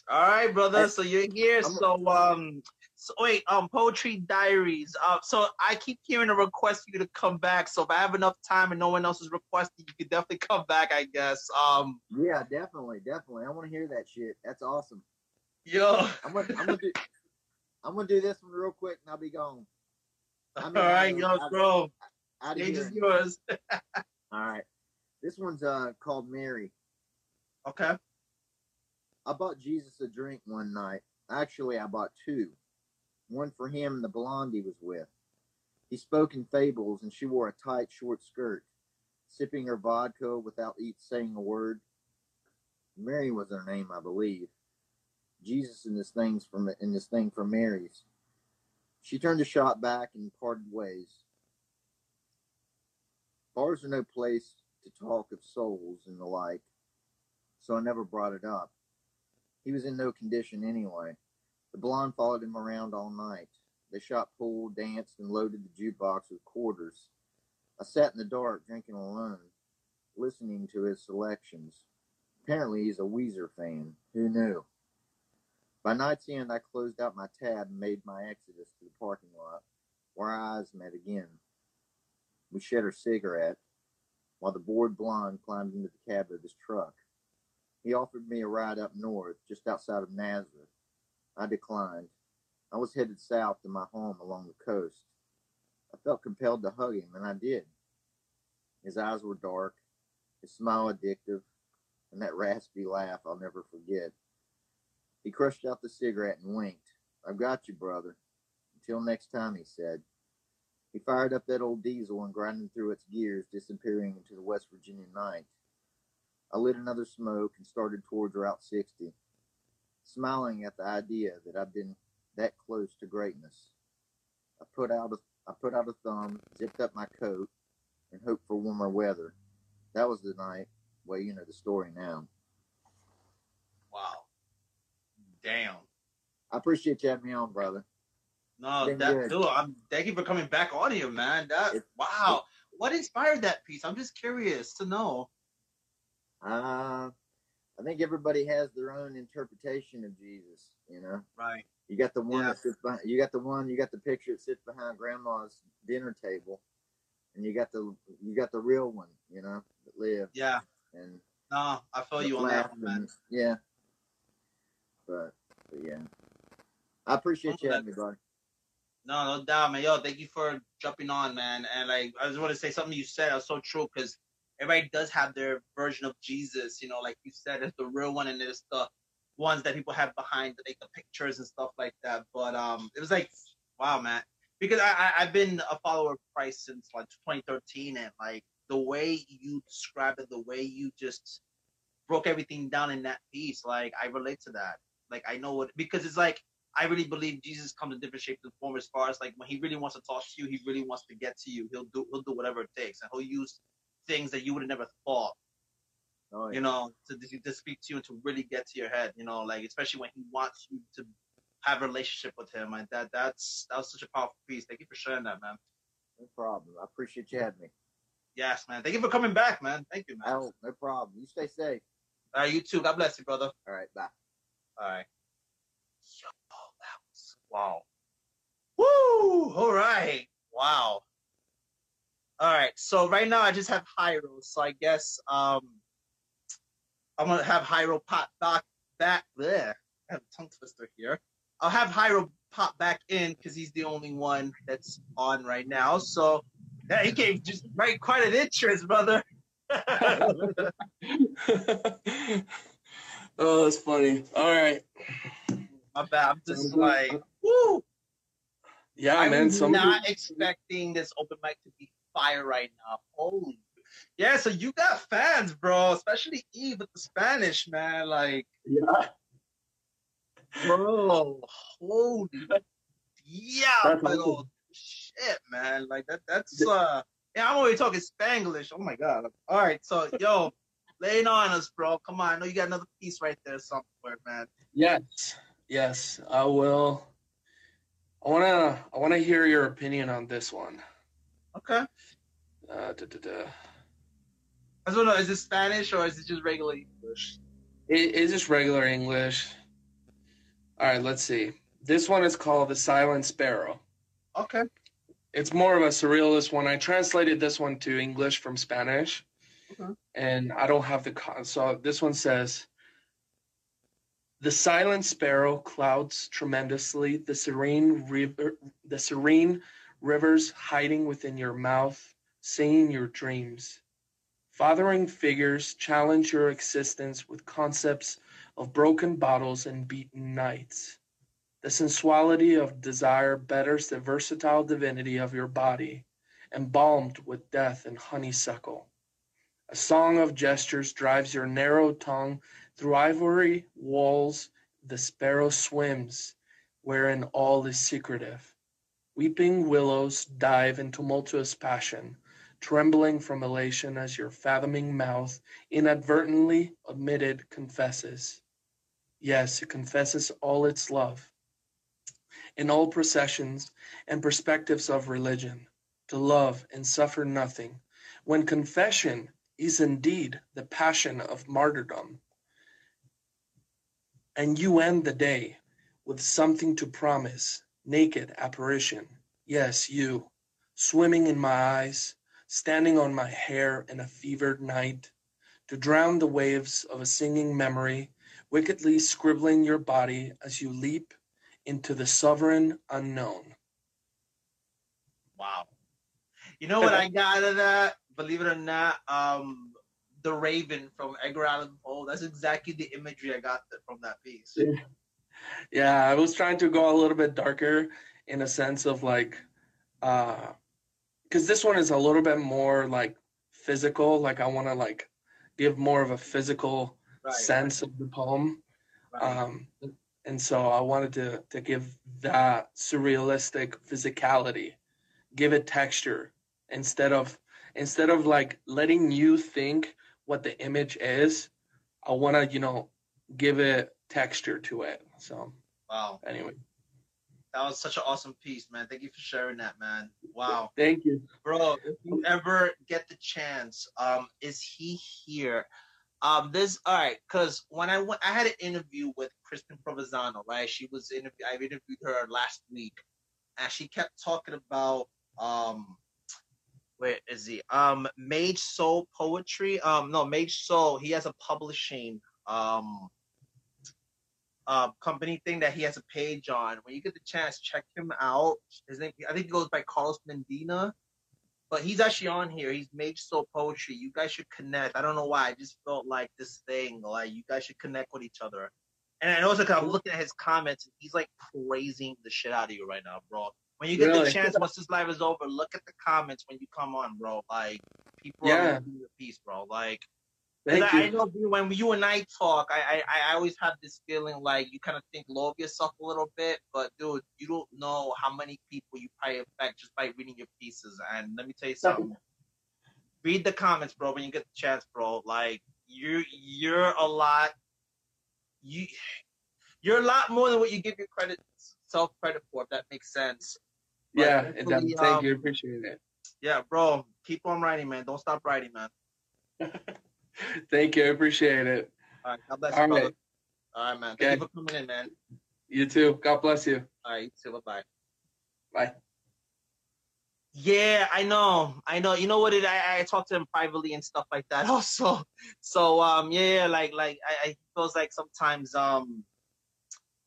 C: All right, brother. So you're here. So um, so wait, um, poetry diaries. Uh, so I keep hearing a request for you to come back. So if I have enough time and no one else is requesting, you could definitely come back. I guess. Um,
H: Yeah, definitely, definitely. I want to hear that shit. That's awesome.
C: yo.
H: I'm gonna, I'm gonna do, I'm gonna do this one real quick, and I'll be gone. [laughs] I
C: All right, yo, bro.
H: Out here.
C: is yours. [laughs]
H: All right. This one's uh called Mary.
C: Okay.
H: I bought Jesus a drink one night. Actually, I bought two. One for him and the blonde he was with. He spoke in fables, and she wore a tight, short skirt, sipping her vodka without each saying a word. Mary was her name, I believe. Jesus in this thing's from in this thing for Mary's. She turned the shot back and parted ways. Bars are no place to talk of souls and the like, so I never brought it up. He was in no condition anyway. The blonde followed him around all night. They shot pool, danced, and loaded the jukebox with quarters. I sat in the dark, drinking alone, listening to his selections. Apparently, he's a Weezer fan. Who knew? By night's end, I closed out my tab and made my exodus to the parking lot, where our eyes met again. We shared a cigarette, while the bored blonde climbed into the cab of his truck. He offered me a ride up north, just outside of Nazareth. I declined. I was headed south to my home along the coast. I felt compelled to hug him, and I did. His eyes were dark, his smile addictive, and that raspy laugh I'll never forget. He crushed out the cigarette and winked. I've got you, brother. Until next time, he said. He fired up that old diesel and grinding through its gears, disappearing into the West Virginia night. I lit another smoke and started towards Route 60, smiling at the idea that I've been that close to greatness. I put out a I put out a thumb, zipped up my coat, and hoped for warmer weather. That was the night. Well, you know the story now.
C: Wow. Damn.
H: I appreciate you having me on, brother.
C: No, that dude, I'm thank you for coming back on here, man. That wow. What inspired that piece? I'm just curious to know.
H: Uh, I think everybody has their own interpretation of Jesus. You know,
C: Right.
H: you got the one
C: Yeah.
H: that sits behind. You got the one. You got the picture that sits behind Grandma's dinner table, and you got the you got the real one. You know, that lived.
C: Yeah.
H: And
C: No, I feel you on that one, man.
H: and- Yeah. But, but yeah, I appreciate you having me, brother.
C: No, no doubt, man. Yo, thank you for jumping on, man. And like, I just want to say something you said was so true because everybody does have their version of Jesus. You know, like you said, there's the real one and there's the ones that people have behind like the pictures and stuff like that. But um, it was like, wow, man. Because I, I I've been a follower of Christ since like 2013, and like the way you describe it, the way you just broke everything down in that piece, like I relate to that. Like I know what because it's like I really believe Jesus comes in different shapes and forms as far as like when he really wants to talk to you, he really wants to get to you. He'll do he'll do whatever it takes, and he'll use things that you would have never thought,
H: Oh,
C: you know, to to speak to you and to really get to your head, you know, like especially when he wants you to have a relationship with him. Like that that's that was such a powerful piece. Thank you for sharing that, man.
H: No problem. I appreciate you having me.
C: Yes, man. Thank you for coming back, man. Thank you, man.
H: Oh, no problem. You stay safe.
C: All right, you too. God bless you, brother.
H: All right, bye.
C: All right. Yo, that was wow. Woo! All right. Wow. All right. So right now I just have Hyro. So I guess um I'm gonna have Hyro pop back back there. I have a tongue twister here. I'll have Hyro pop back in because he's the only one that's on right now. So yeah, he gave just right quite an interest, brother. [laughs]
O: Oh, that's funny. All right.
C: My bad. I'm just like, woo!
O: Yeah,
C: I'm
O: man. Some
C: not expecting this open mic to be fire right now. Holy, Yeah, so you got fans, bro, especially Eve with the Spanish, man. Like,
O: yeah,
C: bro, holy, yeah,
O: That's
C: like,
O: awesome.
C: oh, shit, man. Like that, that's uh, yeah, I'm already talking Spanglish. Oh my god. All right, so yo, laying on us, bro. Come on, I know you got another piece right there somewhere, man.
O: Yes, yes, I will. I wanna, I wanna hear your opinion on this one.
C: Okay.
O: Uh, da, da, da.
C: I don't know. Is it Spanish or is it just regular English?
O: It, it's just regular English. All right, let's see. This one is called The Silent Sparrow.
C: Okay.
O: It's more of a surrealist one. I translated this one to English from Spanish,
C: Okay.
O: and I don't have the con. So this one says, "The silent sparrow clouds tremendously the serene river, the serene rivers hiding within your mouth, singing your dreams. Fathering figures challenge your existence with concepts of broken bottles and beaten nights." The sensuality of desire betters the versatile divinity of your body, embalmed with death and honeysuckle. A song of gestures drives your narrow tongue through ivory walls. The sparrow swims, wherein all is secretive. Weeping willows dive in tumultuous passion, trembling from elation as your fathoming mouth inadvertently omitted confesses. Yes, it confesses all its love in all processions and perspectives of religion, to love and suffer nothing, when confession is indeed the passion of martyrdom. And you end the day with something to promise, naked apparition. Yes, you, swimming in my eyes, standing on my hair in a fevered night, to drown the waves of a singing memory, wickedly scribbling your body as you leap into the sovereign unknown.
C: Wow. You know what I got out of that? Believe it or not, um, the Raven from Edgar Allan Poe. That's exactly the imagery I got from that piece.
O: Yeah, I was trying to go a little bit darker in a sense of like, uh, because this one is a little bit more like physical. Like I want to like give more of a physical
C: Right,
O: sense of the poem.
C: Right.
O: Um, and so I wanted to to give that surrealistic physicality, give it texture instead of instead of like letting you think what the image is. I want to you know give it texture to it. So
C: Wow.
O: anyway,
C: That was such an awesome piece, man. Thank you for sharing that, man. Wow.
O: thank you.
C: Bro, if you ever get the chance, um, is he here? Um, this all right, cause when I went, I had an interview with Kristen Provenzano, right? She was interview. I interviewed her last week, and she kept talking about um, where is he? Um, Mage Soul Poetry. Um, no, Mage Soul. He has a publishing um uh, company thing that he has a page on. When you get the chance, check him out. His name, I think he goes by Carlos Mendina, but he's actually on here. He's Mage Soul Poetry. You guys should connect. I don't know why. I just felt like this thing, like you guys should connect with each other. And I know it's like I'm looking at his comments, and he's like praising the shit out of you right now, bro. When you get the chance, once this live is over, look at the comments when you come on, bro. Like people
O: Yeah.
C: are doing your piece, bro. Like I, I know when you and I talk, I, I I always have this feeling like you kind of think low of yourself a little bit, but dude, you don't know how many people you probably affect just by reading your pieces. And let me tell you something. Read the comments, bro, when you get the chance, bro. Like you you're a lot you you're a lot more than what you give your credit self credit for, if that makes sense.
O: Yeah, it does. Thank
C: um,
O: you. Appreciate it.
C: Yeah, bro. Keep on writing, man. Don't stop writing, man. [laughs]
O: Thank you. Appreciate it.
C: All right, God bless
O: All
C: you, brother.
O: right.
C: All right, man. Thank you for coming in, man.
O: You too. God bless you.
C: All right, you too. Bye bye.
O: Bye.
C: Yeah, I know. I know. You know what it I, I talk to him privately and stuff like that [laughs] also. So um yeah, yeah, like like I, I feels like sometimes um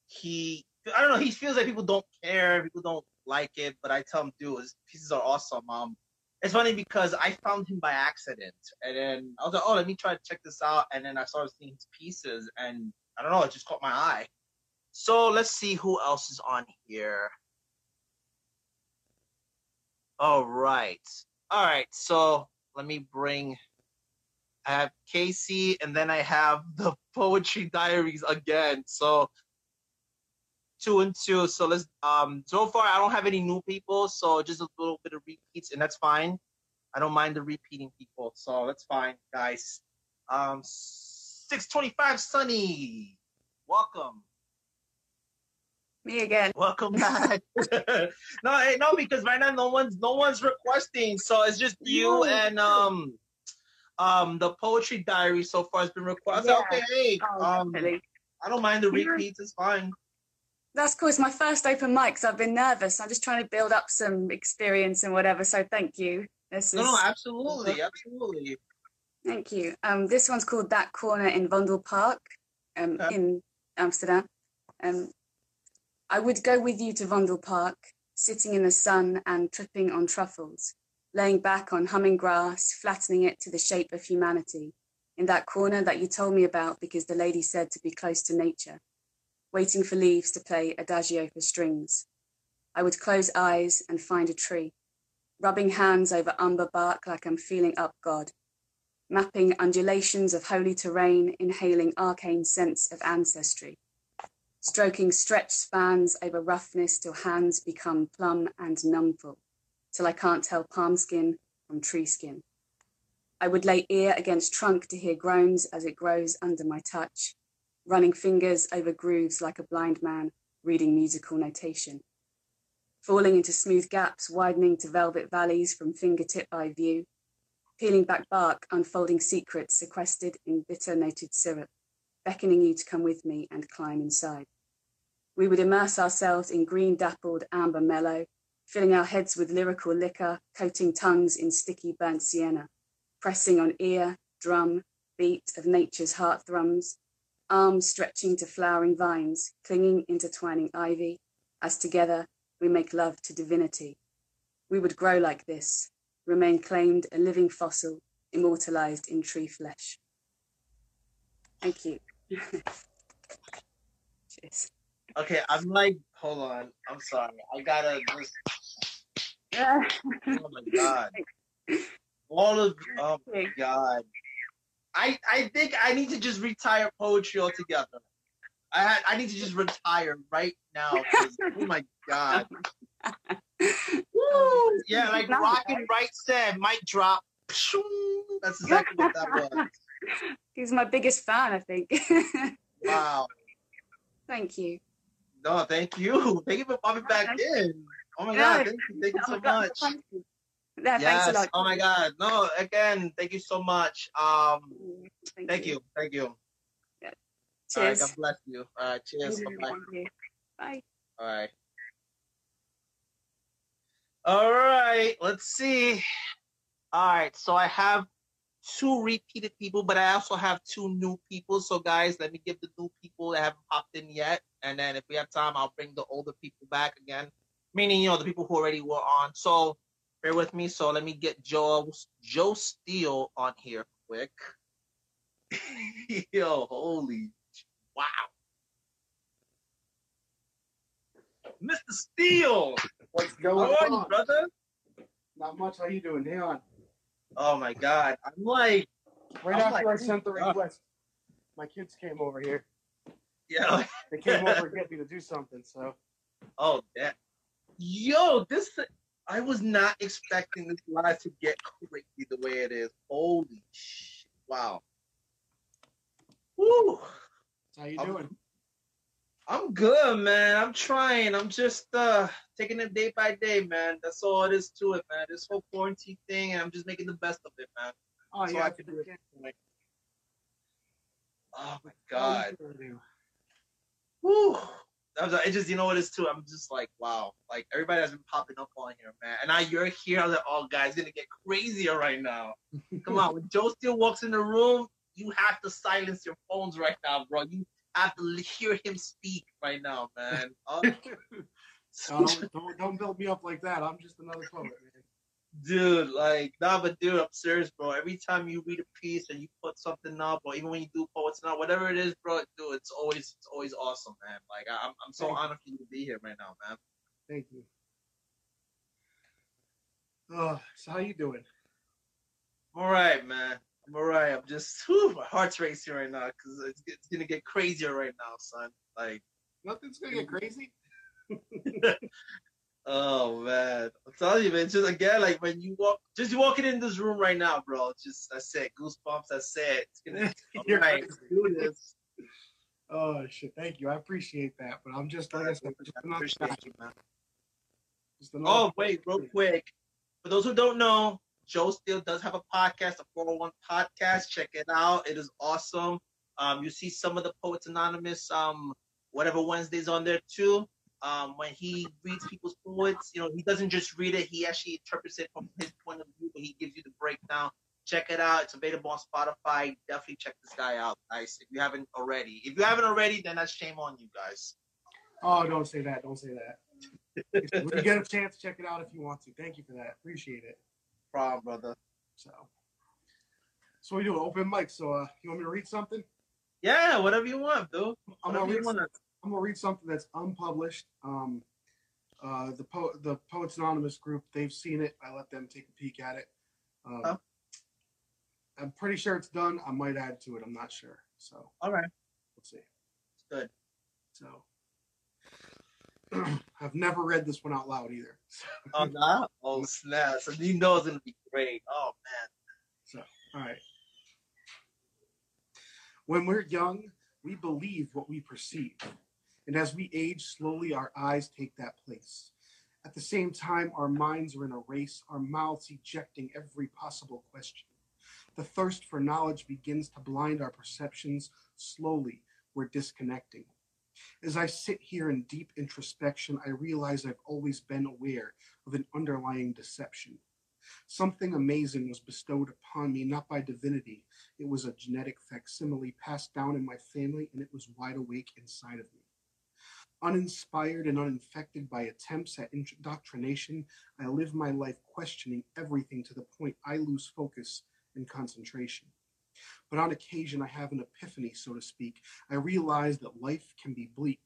C: he I don't know, he feels like people don't care, people don't like it, but I tell him, dude, his pieces are awesome. Um it's funny because I found him by accident and then I was like, Oh, let me try to check this out and then I started seeing his pieces and I don't know, it just caught my eye. So let's see who else is on here. All right. All right. So let me bring. I have Casey, and then I have [laughs] the Poetry Diaries again. So two and two. So let's. Um, so far I don't have any new people, so just a little bit of repeats, and that's fine. I don't mind the repeating people, so that's fine, guys. Um, six twenty-five, Sunny. Welcome.
F: Me again.
C: Welcome back. [laughs] [laughs] no, hey, no, because right now no one's no one's requesting, so it's just you and um um the poetry diary so far has been requested.
F: Yeah.
C: Okay, hey,
F: Oh,
C: um. I don't mind the repeats. It's fine.
F: That's cool. It's my first open mic, so I've been nervous. I'm just trying to build up some experience and whatever. So thank you. This
C: No, no, absolutely, absolutely.
F: thank you. Um, this one's called That Corner in Vondel Park, um,
C: Okay.
F: in Amsterdam. Um, I would go with you to Vondel Park, sitting in the sun and tripping on truffles, laying back on humming grass, flattening it to the shape of humanity, in that corner that you told me about because the lady said to be close to nature, waiting for leaves to play adagio for strings. I would close eyes and find a tree, rubbing hands over umber bark like I'm feeling up God, mapping undulations of holy terrain, inhaling arcane scents of ancestry, stroking stretched spans over roughness till hands become plumb and numbful, till I can't tell palm skin from tree skin. I would lay ear against trunk to hear groans as it grows under my touch, running fingers over grooves like a blind man reading musical notation, falling into smooth gaps, widening to velvet valleys from fingertip eye view, peeling back bark, unfolding secrets sequestered in bitter noted syrup, beckoning you to come with me and climb inside. We would immerse ourselves in green dappled amber mellow, filling our heads with lyrical liquor, coating tongues in sticky burnt sienna, pressing on ear, drum, beat of nature's heart thrums, arms stretching to flowering vines, clinging intertwining ivy, as together we make love to divinity. We would grow like this, remain claimed a living fossil, immortalized in tree flesh. Thank you. [laughs] Cheers.
C: Okay, I'm like, hold on. I'm sorry. I gotta just. [laughs] Oh my god. All of oh my god. I I think I need to just retire poetry altogether. I had, I need to just retire right now. [laughs] oh my god. Woo! Yeah, like rockin' right said, mic drop. That's exactly what that was. [laughs]
F: He's my biggest fan, I think. [laughs]
C: Wow.
F: Thank you.
C: No, thank you. Thank you for popping oh, back in. Oh my god, thank you, thank you
F: Oh
C: so much.
F: You. Yeah,
C: yes.
F: thanks a lot.
C: Oh my god. No, again, thank you so much. Um
F: Thank,
C: thank you. Thank you. All right,
F: Cheers.
C: God bless you. All right, cheers. Bye.
F: Bye.
C: All right. All right, let's see. All right, so I have two repeated people, but I also have two new people. So, guys, let me give the new people that haven't popped in yet, and then if we have time, I'll bring the older people back again. Meaning, you know, the people who already were on. So, bear with me. So, let me get Joe Joe Steele on here quick. [laughs] Yo, holy wow. Mr. Steele.
P: What's going
C: How are you,
P: on?
C: brother?
P: Not much. How you doing, Leon?
C: Oh my god. I'm like
P: Right
C: I'm
P: after
C: like,
P: I sent the
C: God.
P: request, my kids came over here.
C: Yeah.
P: They came over [laughs] to get me to do something. So
C: Oh that yo, this I was not expecting this live to get crazy the way it is. Holy shit. Wow. Woo.
P: how you
C: I'm-
P: doing?
C: I'm good, man. I'm trying. I'm just uh taking it day by day, man. That's all it is to it, man. This whole quarantine thing, and I'm just making the best of it, man.
P: Oh
C: So
P: yeah.
C: I can do it. Oh my god. Woo. That was, it just, you know what it is too. I'm just like, wow. Like everybody has been popping up on here, man. And now you're here. I'm like, oh, guys, gonna get crazier right now. [laughs] Come on, when Joe Steele walks in the room, you have to silence your phones right now, bro. You have to hear him speak right now, man.
P: No, [laughs] oh. [laughs] don't, don't, don't build me up like that. I'm just another poet, man.
C: Dude, like, nah, but dude, I'm serious, bro. Every time you read a piece and you put something up, or even when you do poets now, whatever it is, bro, dude, it's always, it's always awesome, man. Like, I, I'm, I'm so
P: Thank
C: honored for you to be here right now, man.
P: Thank you. Oh, so how you doing?
C: I'm all right, man. I'm all right. I'm just, whew, my heart's racing right now because it's, it's gonna get crazier right now, son. Like,
P: nothing's gonna get crazy. [laughs]
C: oh man, I'm telling you, man. Just again, like when you walk, just walking in this room right now, bro. Just I said, Goosebumps. That's it. It's gonna. [laughs]
P: You're
C: right, do this.
P: Oh shit! Thank you. I appreciate that, but I'm just like I said, just another
C: appreciate you, man.
P: Just another
C: Oh, wait, real quick. For those who don't know, Joe Steele does have a podcast, a 401 podcast. Check it out. It is awesome. Um, you see some of the Poets Anonymous, um, whatever Wednesdays on there too. Um, when he reads people's poets, you know, he doesn't just read it, he actually interprets it from his point of view, but he gives you the breakdown. Check it out. It's available on Spotify. Definitely check this guy out, guys. If you haven't already. If you haven't already, then that's shame on you guys.
P: Oh, don't say that. Don't say that. when you get a chance, check it out if you want to. Thank you for that. Appreciate it.
C: Problem, brother.
P: So, so we do an open mic. So, uh, you want me to read something?
C: Yeah, whatever you want, dude.
P: I'm
C: Whatever
P: gonna
C: you
P: read. I'm gonna read something that's unpublished. Um, uh, the po- the Poets Anonymous group, they've seen it. I let them take a peek at it. Um,
C: Oh.
P: I'm pretty sure it's done. I might add to it. I'm not sure. So,
C: All right.
P: let's see.
C: Good.
P: So, [clears throat] I've never read this one out loud either. [laughs]
C: Oh, no? Oh, snap. So you know it's going to be great. Oh, man.
P: So, all right. When we're young, we believe what we perceive. And as we age, slowly our eyes take that place. At the same time, our minds are in a race, our mouths ejecting every possible question. The thirst for knowledge begins to blind our perceptions. Slowly, we're disconnecting. As I sit here in deep introspection, I realize I've always been aware of an underlying deception. Something amazing was bestowed upon me, not by divinity. It was a genetic facsimile passed down in my family, and it was wide awake inside of me. Uninspired and uninfected by attempts at indoctrination, I live my life questioning everything to the point I lose focus and concentration. But on occasion, I have an epiphany, so to speak. I realize that life can be bleak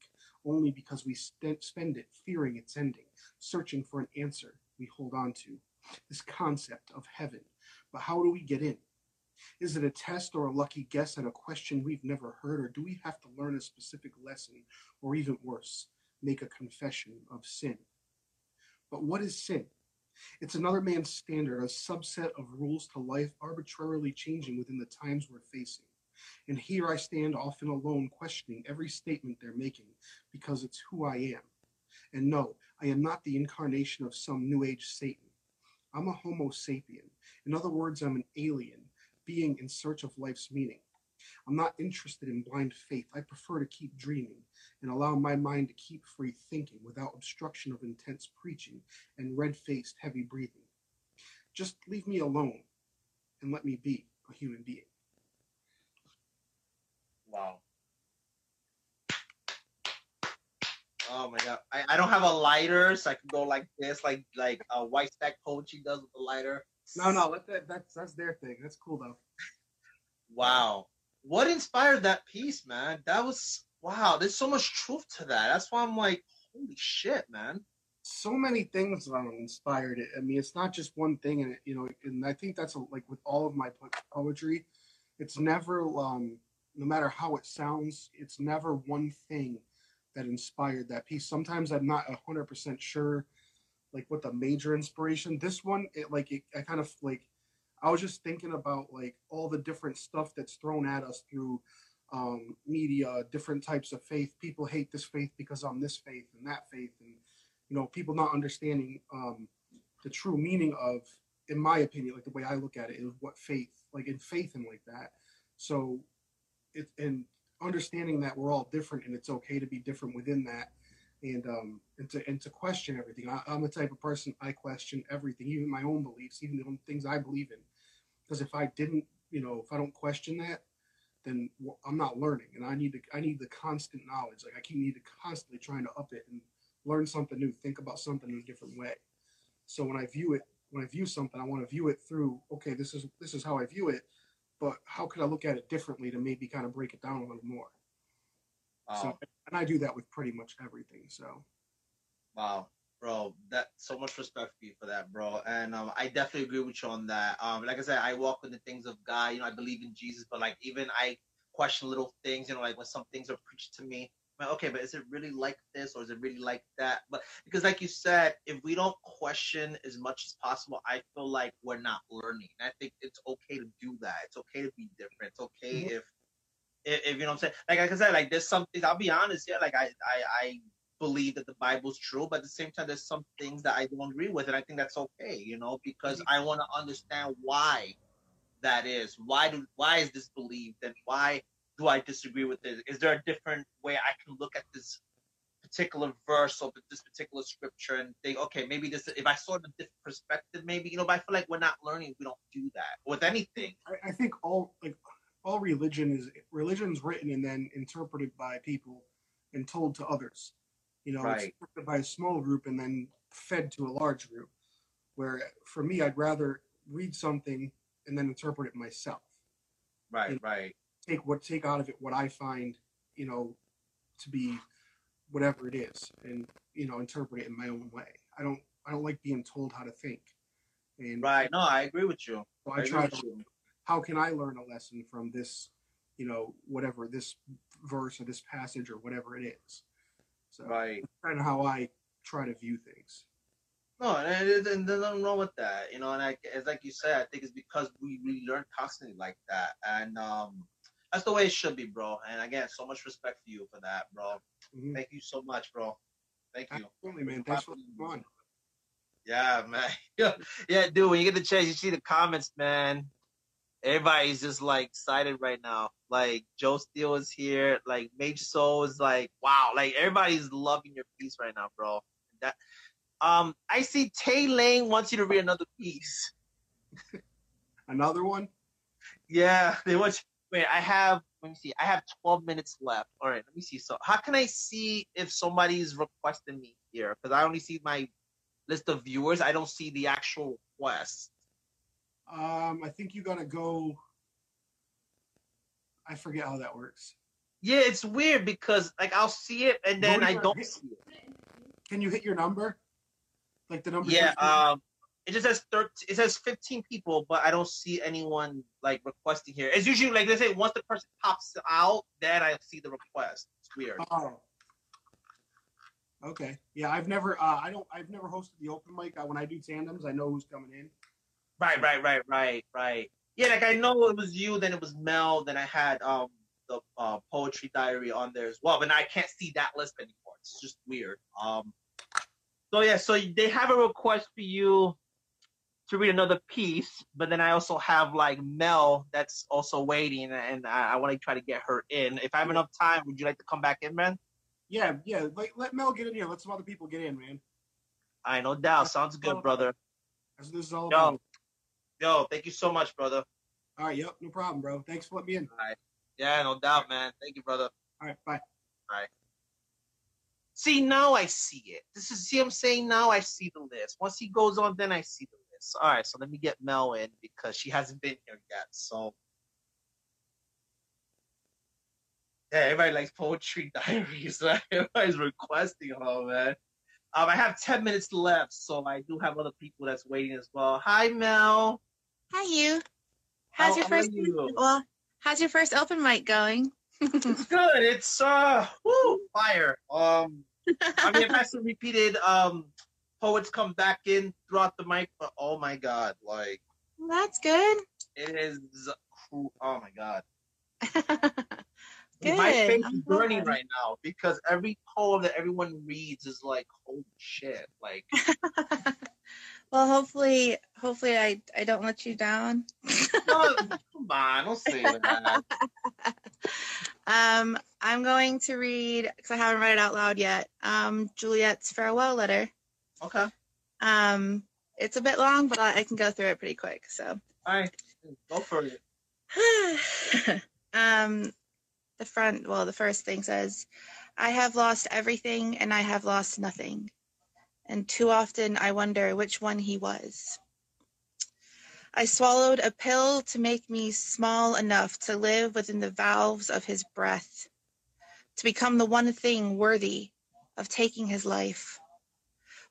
P: only because we st- spend it fearing its ending, searching for an answer we hold on to. This concept of heaven. But how do we get in? Is it a test or a lucky guess at a question we've never heard, or do we have to learn a specific lesson, or even worse, make a confession of sin? But what is sin? It's another man's standard, a subset of rules to life arbitrarily changing within the times we're facing. And here I stand often alone, questioning every statement they're making because it's who I am. And no, I am not the incarnation of some new age Satan. I'm a Homo sapien. In other words, I'm an alien, being in search of life's meaning. I'm not interested in blind faith. I prefer to keep dreaming and allow my mind to keep free thinking without obstruction of intense preaching and red faced heavy breathing. Just leave me alone and let me be a human being.
C: Wow. Oh my god. I, I don't have a lighter, so I can go like this, like like uh, White Stack Poetry does with a lighter.
P: No, no, let that, that's that's their thing. That's cool though.
C: Wow. What inspired that piece, man? That was wow. There's so much truth to that. That's why I'm like, holy shit, man.
P: so many things um, inspired it. I mean, it's not just one thing, and you know, and I think that's like with all of my poetry, it's never, um, no matter how it sounds, it's never one thing that inspired that piece. Sometimes I'm not hundred percent sure, like what the major inspiration. This one, it like it, I kind of like, I was just thinking about like all the different stuff that's thrown at us through um, media, different types of faith. People hate this faith because I'm this faith and that faith, and you know, people not understanding um, the true meaning of, in my opinion, like the way I look at it is what faith, like in faith and like that. So, it and understanding that we're all different and it's okay to be different within that, and um, and to and to question everything. I, I'm the type of person I question everything, even my own beliefs, even the things I believe in. Because if I didn't, you know, if I don't question that, then I'm not learning, and I need to I need the constant knowledge. Like I keep need to constantly trying to up it and learn something new, think about something in a different way. So when I view it, when I view something, I want to view it through. Okay, this is this is how I view it, but how could I look at it differently to maybe kind of break it down a little more? So and I do that with pretty much everything. So
C: Wow. bro. That so much respect for you for that, bro. And um, I definitely agree with you on that. Um, like I said, I walk in the things of God. You know, I believe in Jesus, but like even I question little things. You know, like when some things are preached to me. I'm like, okay, but is it really like this or is it really like that? But because, like you said, if we don't question as much as possible, I feel like we're not learning. And I think it's okay to do that. It's okay to be different. It's okay
A: Mhm.
C: if, if, if you know what I'm saying. Like, like I said, like there's some things. I'll be honest, yeah. Like I, I, I believe that the Bible's true, but at the same time, there's some things that I don't agree with, and I think that's okay. You know, because mm-hmm. I want to understand why that is. Why do why is this believed, and why do I disagree with it? Is there a different way I can look at this particular verse or this particular scripture and think, okay, maybe this if I saw it in a different perspective, maybe you know. But I feel like we're not learning. We don't do that with anything.
P: I, I think all like all religion is religion's written and then interpreted by people and told to others. You know,
C: Right.
P: interpreted by a small group and then fed to a large group. Where for me, I'd rather read something and then interpret it myself.
C: Right,
P: And
C: right.
P: Take what take out of it what I find, you know, to be whatever it is, and you know, interpret it in my own way. I don't I don't like being told how to think. And
C: Right. No, I agree with you.
P: so
C: I
P: I try to
C: you.
P: How can I learn a lesson from this, you know, whatever this verse or this passage or whatever it is. So
C: Right.
P: kind of how I try to view things.
C: No, and, and there's nothing wrong with that, you know. And I, it's like you said, I think it's because we we learn constantly like that, and um, that's the way it should be, bro. And again, so much respect for you for that, bro. Thank you so much, bro. Thank you.
P: Absolutely, man. Thanks for coming on.
C: Yeah, man. [laughs] yeah, dude. When you get the chance, you see the comments, man. Everybody's just like excited right now. Like Joe Steele is here. Like Mage Soul is like, wow. Like everybody's loving your piece right now, bro. That um, I see Tay Lane wants you to read another piece. [laughs]
P: Another one?
C: Yeah, they want. Wait, I have. Let me see. I have 12 minutes left. All right, let me see. So, how can I see if somebody's requesting me here? Because I only see my list of viewers. I don't see the actual request.
P: Um, I think you gotta go. I forget how that works.
C: Yeah, it's weird because like I'll see it and then I don't see it.
P: Can you hit your number? Like the number?
C: Yeah, um, it just says 13, it says 15 people, but I don't see anyone like requesting here. It's usually like they say once the person pops out, then I see the request. It's weird.
P: Oh. Okay. Yeah, I've never. Uh, I don't. I've never hosted the open mic. Uh, when I do tandems, I know who's coming in.
C: Right, right, right, right, right. Yeah, like I know it was you, then it was Mel, then I had um the uh, poetry diary on there as well, but I can't see that list anymore. It's just weird. Um, so yeah, so they have a request for you to read another piece, but then I also have like Mel that's also waiting, and I, I want to try to get her in. If I have enough time, would you like to come back in, man?
P: Yeah, yeah. Like, let Mel get in here. Let some other people get in, man.
C: I no doubt. Sounds good, brother.
P: That's this is all
C: Yo,
P: about.
C: Yo, thank you so much, brother.
P: All right. Yep. No problem, bro. Thanks for letting me in.
C: All right. Yeah, no doubt, man. Thank you, brother.
P: All right. Bye.
C: Bye. See, now I see it. This is see I'm saying. Now I see the list. Once he goes on, then I see the list. All right, so let me get Mel in because she hasn't been here yet. So yeah, everybody likes poetry [laughs] diaries. Right? [laughs] Everybody's requesting her, man. Um, I have ten minutes left, so I do have other people that's waiting as well. Hi, Mel.
Q: Hi, you. How's
C: How
Q: your first?
C: you?
Q: Well, how's your first open mic going? [laughs]
C: It's good. It's uh, woo, fire. Um, I mean, I've had some repeated um poets come back in throughout the mic, but oh my god, like
Q: That's good.
C: it is. Oh my god. [laughs]
Q: Good.
C: My face
Q: I'm
C: is burning
Q: glad.
C: right now because every poem that everyone reads is like, holy shit! Like, [laughs]
Q: Well, hopefully, hopefully, I I don't let you down.
C: no, [laughs] come on, say that. [laughs]
Q: Um, I'm going to read because I haven't read it out loud yet. Um, Juliet's farewell letter.
C: Okay.
Q: Um, it's a bit long, but I, I can go through it pretty quick. So.
C: All right, go for it. [sighs]
Q: um, the front, well, the first thing says, I have lost everything and I have lost nothing. And too often I wonder which one he was. I swallowed a pill to make me small enough to live within the valves of his breath, to become the one thing worthy of taking his life.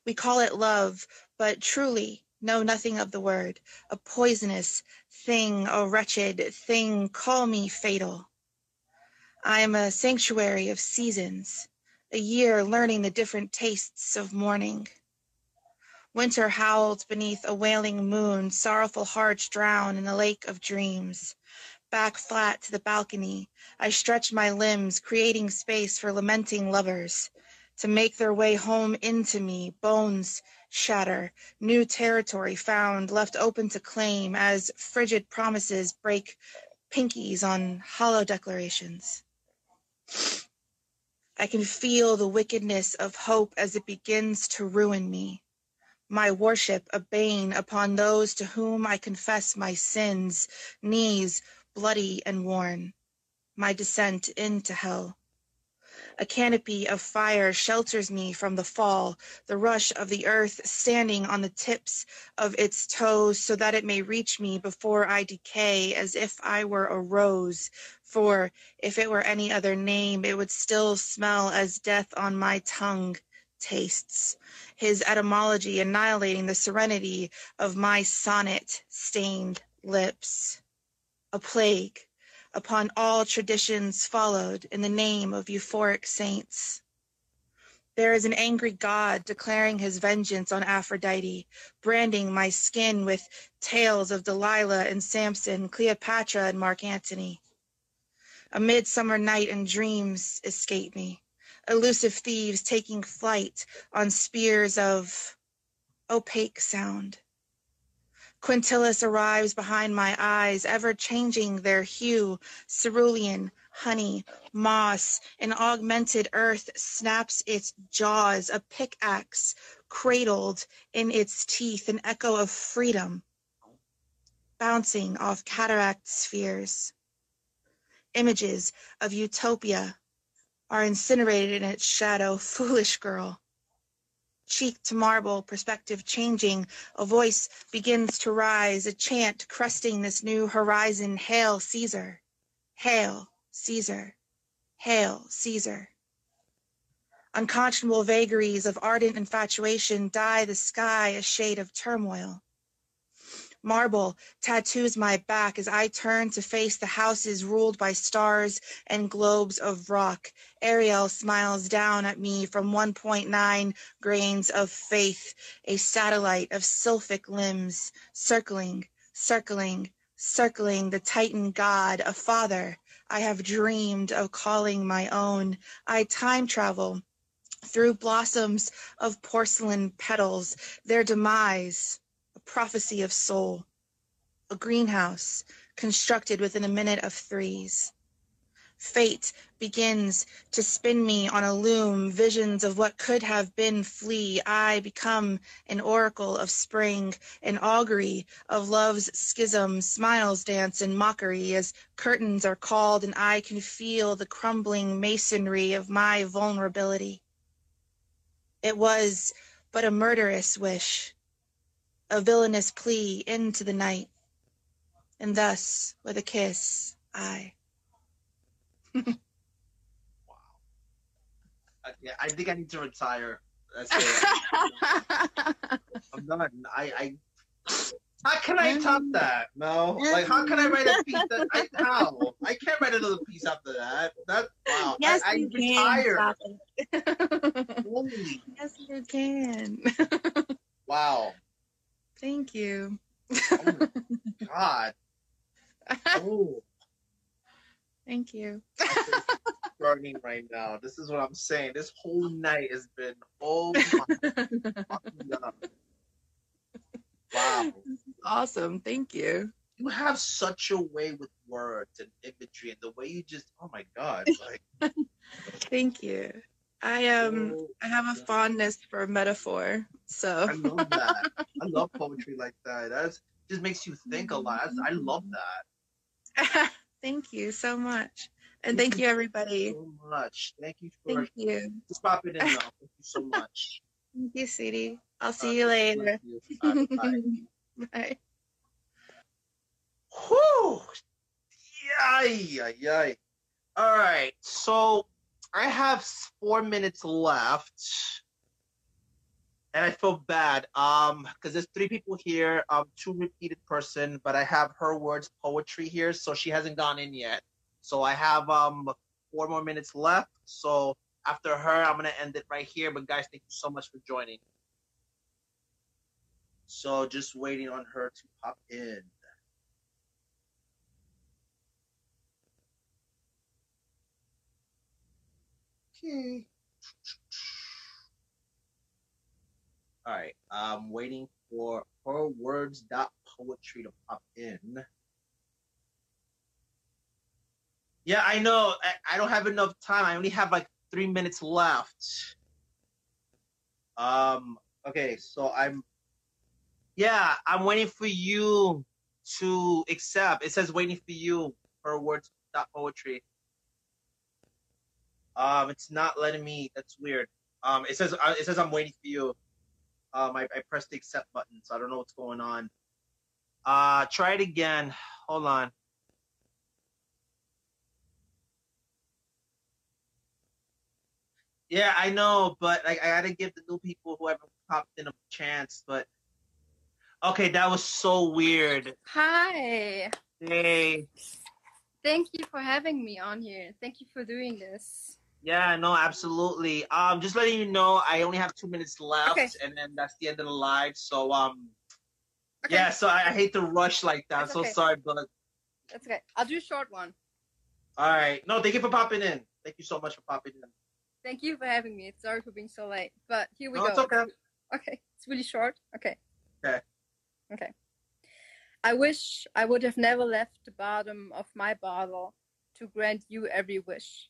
Q: We call it love, but truly know nothing of the word. A poisonous thing, a wretched thing, call me fatal. I am a sanctuary of seasons, a year learning the different tastes of morning. Winter howled beneath a wailing moon, sorrowful hearts drown in a lake of dreams. Back flat to the balcony, I stretch my limbs, creating space for lamenting lovers to make their way home into me, bones shatter, new territory found, left open to claim as frigid promises break pinkies on hollow declarations. I can feel the wickedness of hope as it begins to ruin me. My worship a bane upon those to whom I confess my sins, knees bloody and worn. My descent into hell. A canopy of fire shelters me from the fall, the rush of the earth standing on the tips of its toes so that it may reach me before I decay as if I were a rose. For if it were any other name, it would still smell as death on my tongue tastes. His etymology annihilating the serenity of my sonnet stained lips. A plague upon all traditions followed in the name of euphoric saints. There is an angry God declaring his vengeance on Aphrodite, branding my skin with tales of Delilah and Samson, Cleopatra and Mark Antony. A midsummer night and dreams escape me, elusive thieves taking flight on spears of opaque sound. Quintilis arrives behind my eyes, ever changing their hue, cerulean, honey, moss, an augmented earth snaps its jaws, a pickaxe cradled in its teeth, an echo of freedom, bouncing off cataract spheres. Images of utopia are incinerated in its shadow, foolish girl cheek to marble, perspective changing, a voice begins to rise, a chant cresting this new horizon. Hail, Caesar! Hail, Caesar! Hail, Caesar! Unconscionable vagaries of ardent infatuation dye the sky a shade of turmoil. Marble tattoos my back as I turn to face the houses ruled by stars and globes of rock. Ariel smiles down at me from 1.9 grains of faith, a satellite of sylphic limbs, circling, circling, circling the Titan god, a father I have dreamed of calling my own. I time travel through blossoms of porcelain petals, their demise prophecy of soul, a greenhouse constructed within a minute of threes. Fate begins to spin me on a loom, visions of what could have been flee. I become an oracle of spring, an augury of love's schism. Smiles dance in mockery as curtains are called, and I can feel the crumbling masonry of my vulnerability. It was but a murderous wish, a villainous plea into the night. And thus, with a kiss, I.
C: Uh, yeah, I think I need to retire. That's it. I'm done. I, I how can I top that? No, like how can I write a piece? That, I, how? I can't write another piece after that. That wow.
Q: Yes,
C: I, I
Q: you
C: retire.
Q: can.
C: Holy
Q: yes, you can.
C: wow.
Q: Thank you.
C: Oh [laughs] god. [laughs] Oh,
Q: Thank you. [laughs]
C: burning right now. This is what I'm saying. This whole night has been oh my. Wow.
Q: Awesome. Thank you.
C: You have such a way with words and imagery and the way you just oh my god. Like
Q: Thank you. I um I have a fondness for metaphor, so
C: I love that. [laughs] I love poetry like that. That's just makes you think a lot. That's, I love that. [laughs]
Q: thank you so much, and thank you everybody.
C: so much. Thank you for
Q: Thank you.
C: just popping in though. Thank you so [laughs] much.
Q: Thank you, sweetie. I'll see you later.
C: Thank you. Bye.
Q: Bye.
C: Whew. Yay, yay. All right, so I have four minutes left, and I feel bad um because there's three people here, um two repeated person, but I have her words poetry here, so she hasn't gone in yet. So I have um four more minutes left. So after her, I'm gonna end it right here. But guys, thank you so much for joining. So just waiting on her to pop in. Okay. All right. I'm waiting for her words dot poetry to pop in. Yeah, I know. I, I don't have enough time. I only have like three minutes left. Um. Okay, so I'm. Yeah, I'm waiting for you to accept. It says waiting for you. Her words dot poetry. Um, it's not letting me. That's weird. Um, it says uh, it says I'm waiting for you. Um, I, I pressed the accept button, so I don't know what's going on. Uh, try it again. Hold on. Yeah, I know, but like I gotta give the new people who haven't popped in a chance. But okay, that was so weird.
R: Hi.
C: Hey.
R: Thank you for having me on here. Thank you for doing this.
C: Yeah, no, absolutely. Um, just letting you know, I only have two minutes left,
R: Okay.
C: and then that's the end of the live. So, um, yeah, so I, I hate to rush like that. I'm so
R: okay.
C: sorry, but
R: That's okay. I'll do a short one.
C: all right. No, thank you for popping in. Thank you so much for popping in.
R: Thank you for having me. Sorry for being so late, but here we
C: No,
R: go.
C: it's okay.
R: Okay, it's really short. Okay.
C: Okay.
R: Okay. I wish I would have never left the bottom of my bottle to grant you every wish.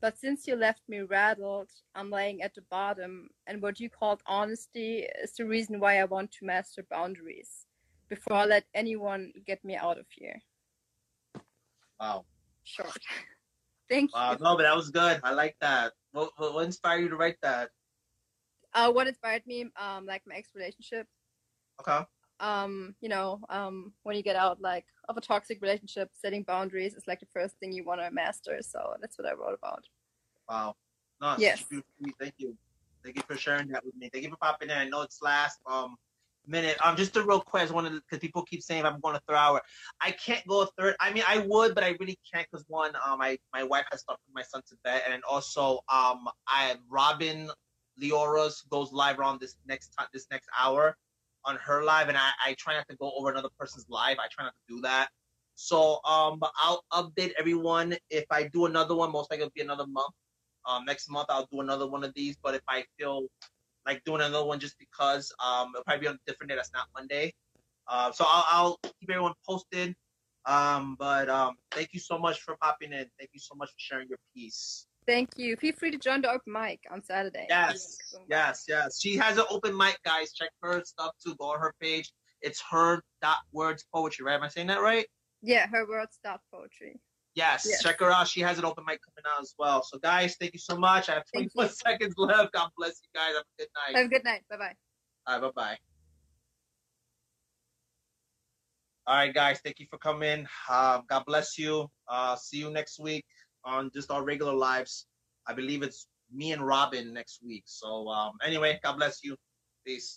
R: But since you left me rattled, I'm laying at the bottom, and what you called honesty is the reason why I want to master boundaries before I let anyone get me out of here.
C: Wow.
R: Short. [laughs] Thank
C: Wow.
R: you.
C: No, but that was good. I like that. What, what, what inspired you to write that?
R: Uh, what inspired me, um, like my ex relationship.
C: Okay.
R: Um you know um when you get out like of a toxic relationship setting boundaries is like the first thing you want to master so that's what i wrote about
C: Wow. No,
R: Yes.
C: such a beautiful piece. Thank you. Thank you for sharing that with me. Thank you for popping in. I know it's last um minute. Um, just a real quick. One of because people keep saying I'm going a third hour. I can't go a third. I mean, I would, but I really can't because one, um, I my wife has stuff my son to bed, and also um, I Robin Leora's goes live around this next time, this next hour on her live, and I I try not to go over another person's live. I try not to do that. So um, but I'll update everyone if I do another one. Most likely it'll be another month. Um, next month I'll do another one of these. But if I feel like doing another one just because um, it'll probably be on a different day that's not Monday. Uh, so I'll, I'll keep everyone posted. Um, but um, thank you so much for popping in. Thank you so much for sharing your piece.
R: Thank you feel free to join the open mic on saturday
C: Yes, yes, yes. She has an open mic, guys. Check her stuff too. Go on her page. It's her dot words poetry, right? Am I saying that right?
R: yeah her words dot poetry
C: Yes,
R: Yes.
C: check her out. She has an open mic coming out as well. So, guys, thank you so much. I have 21 [laughs] seconds left. God bless you guys. Have a good night.
R: have a good night bye-bye
C: All right, bye bye. All right, guys, thank you for coming. Um, God bless you. Uh, see you next week on just our regular lives. I believe it's me and Robin next week. So, um, anyway, God bless you. Peace.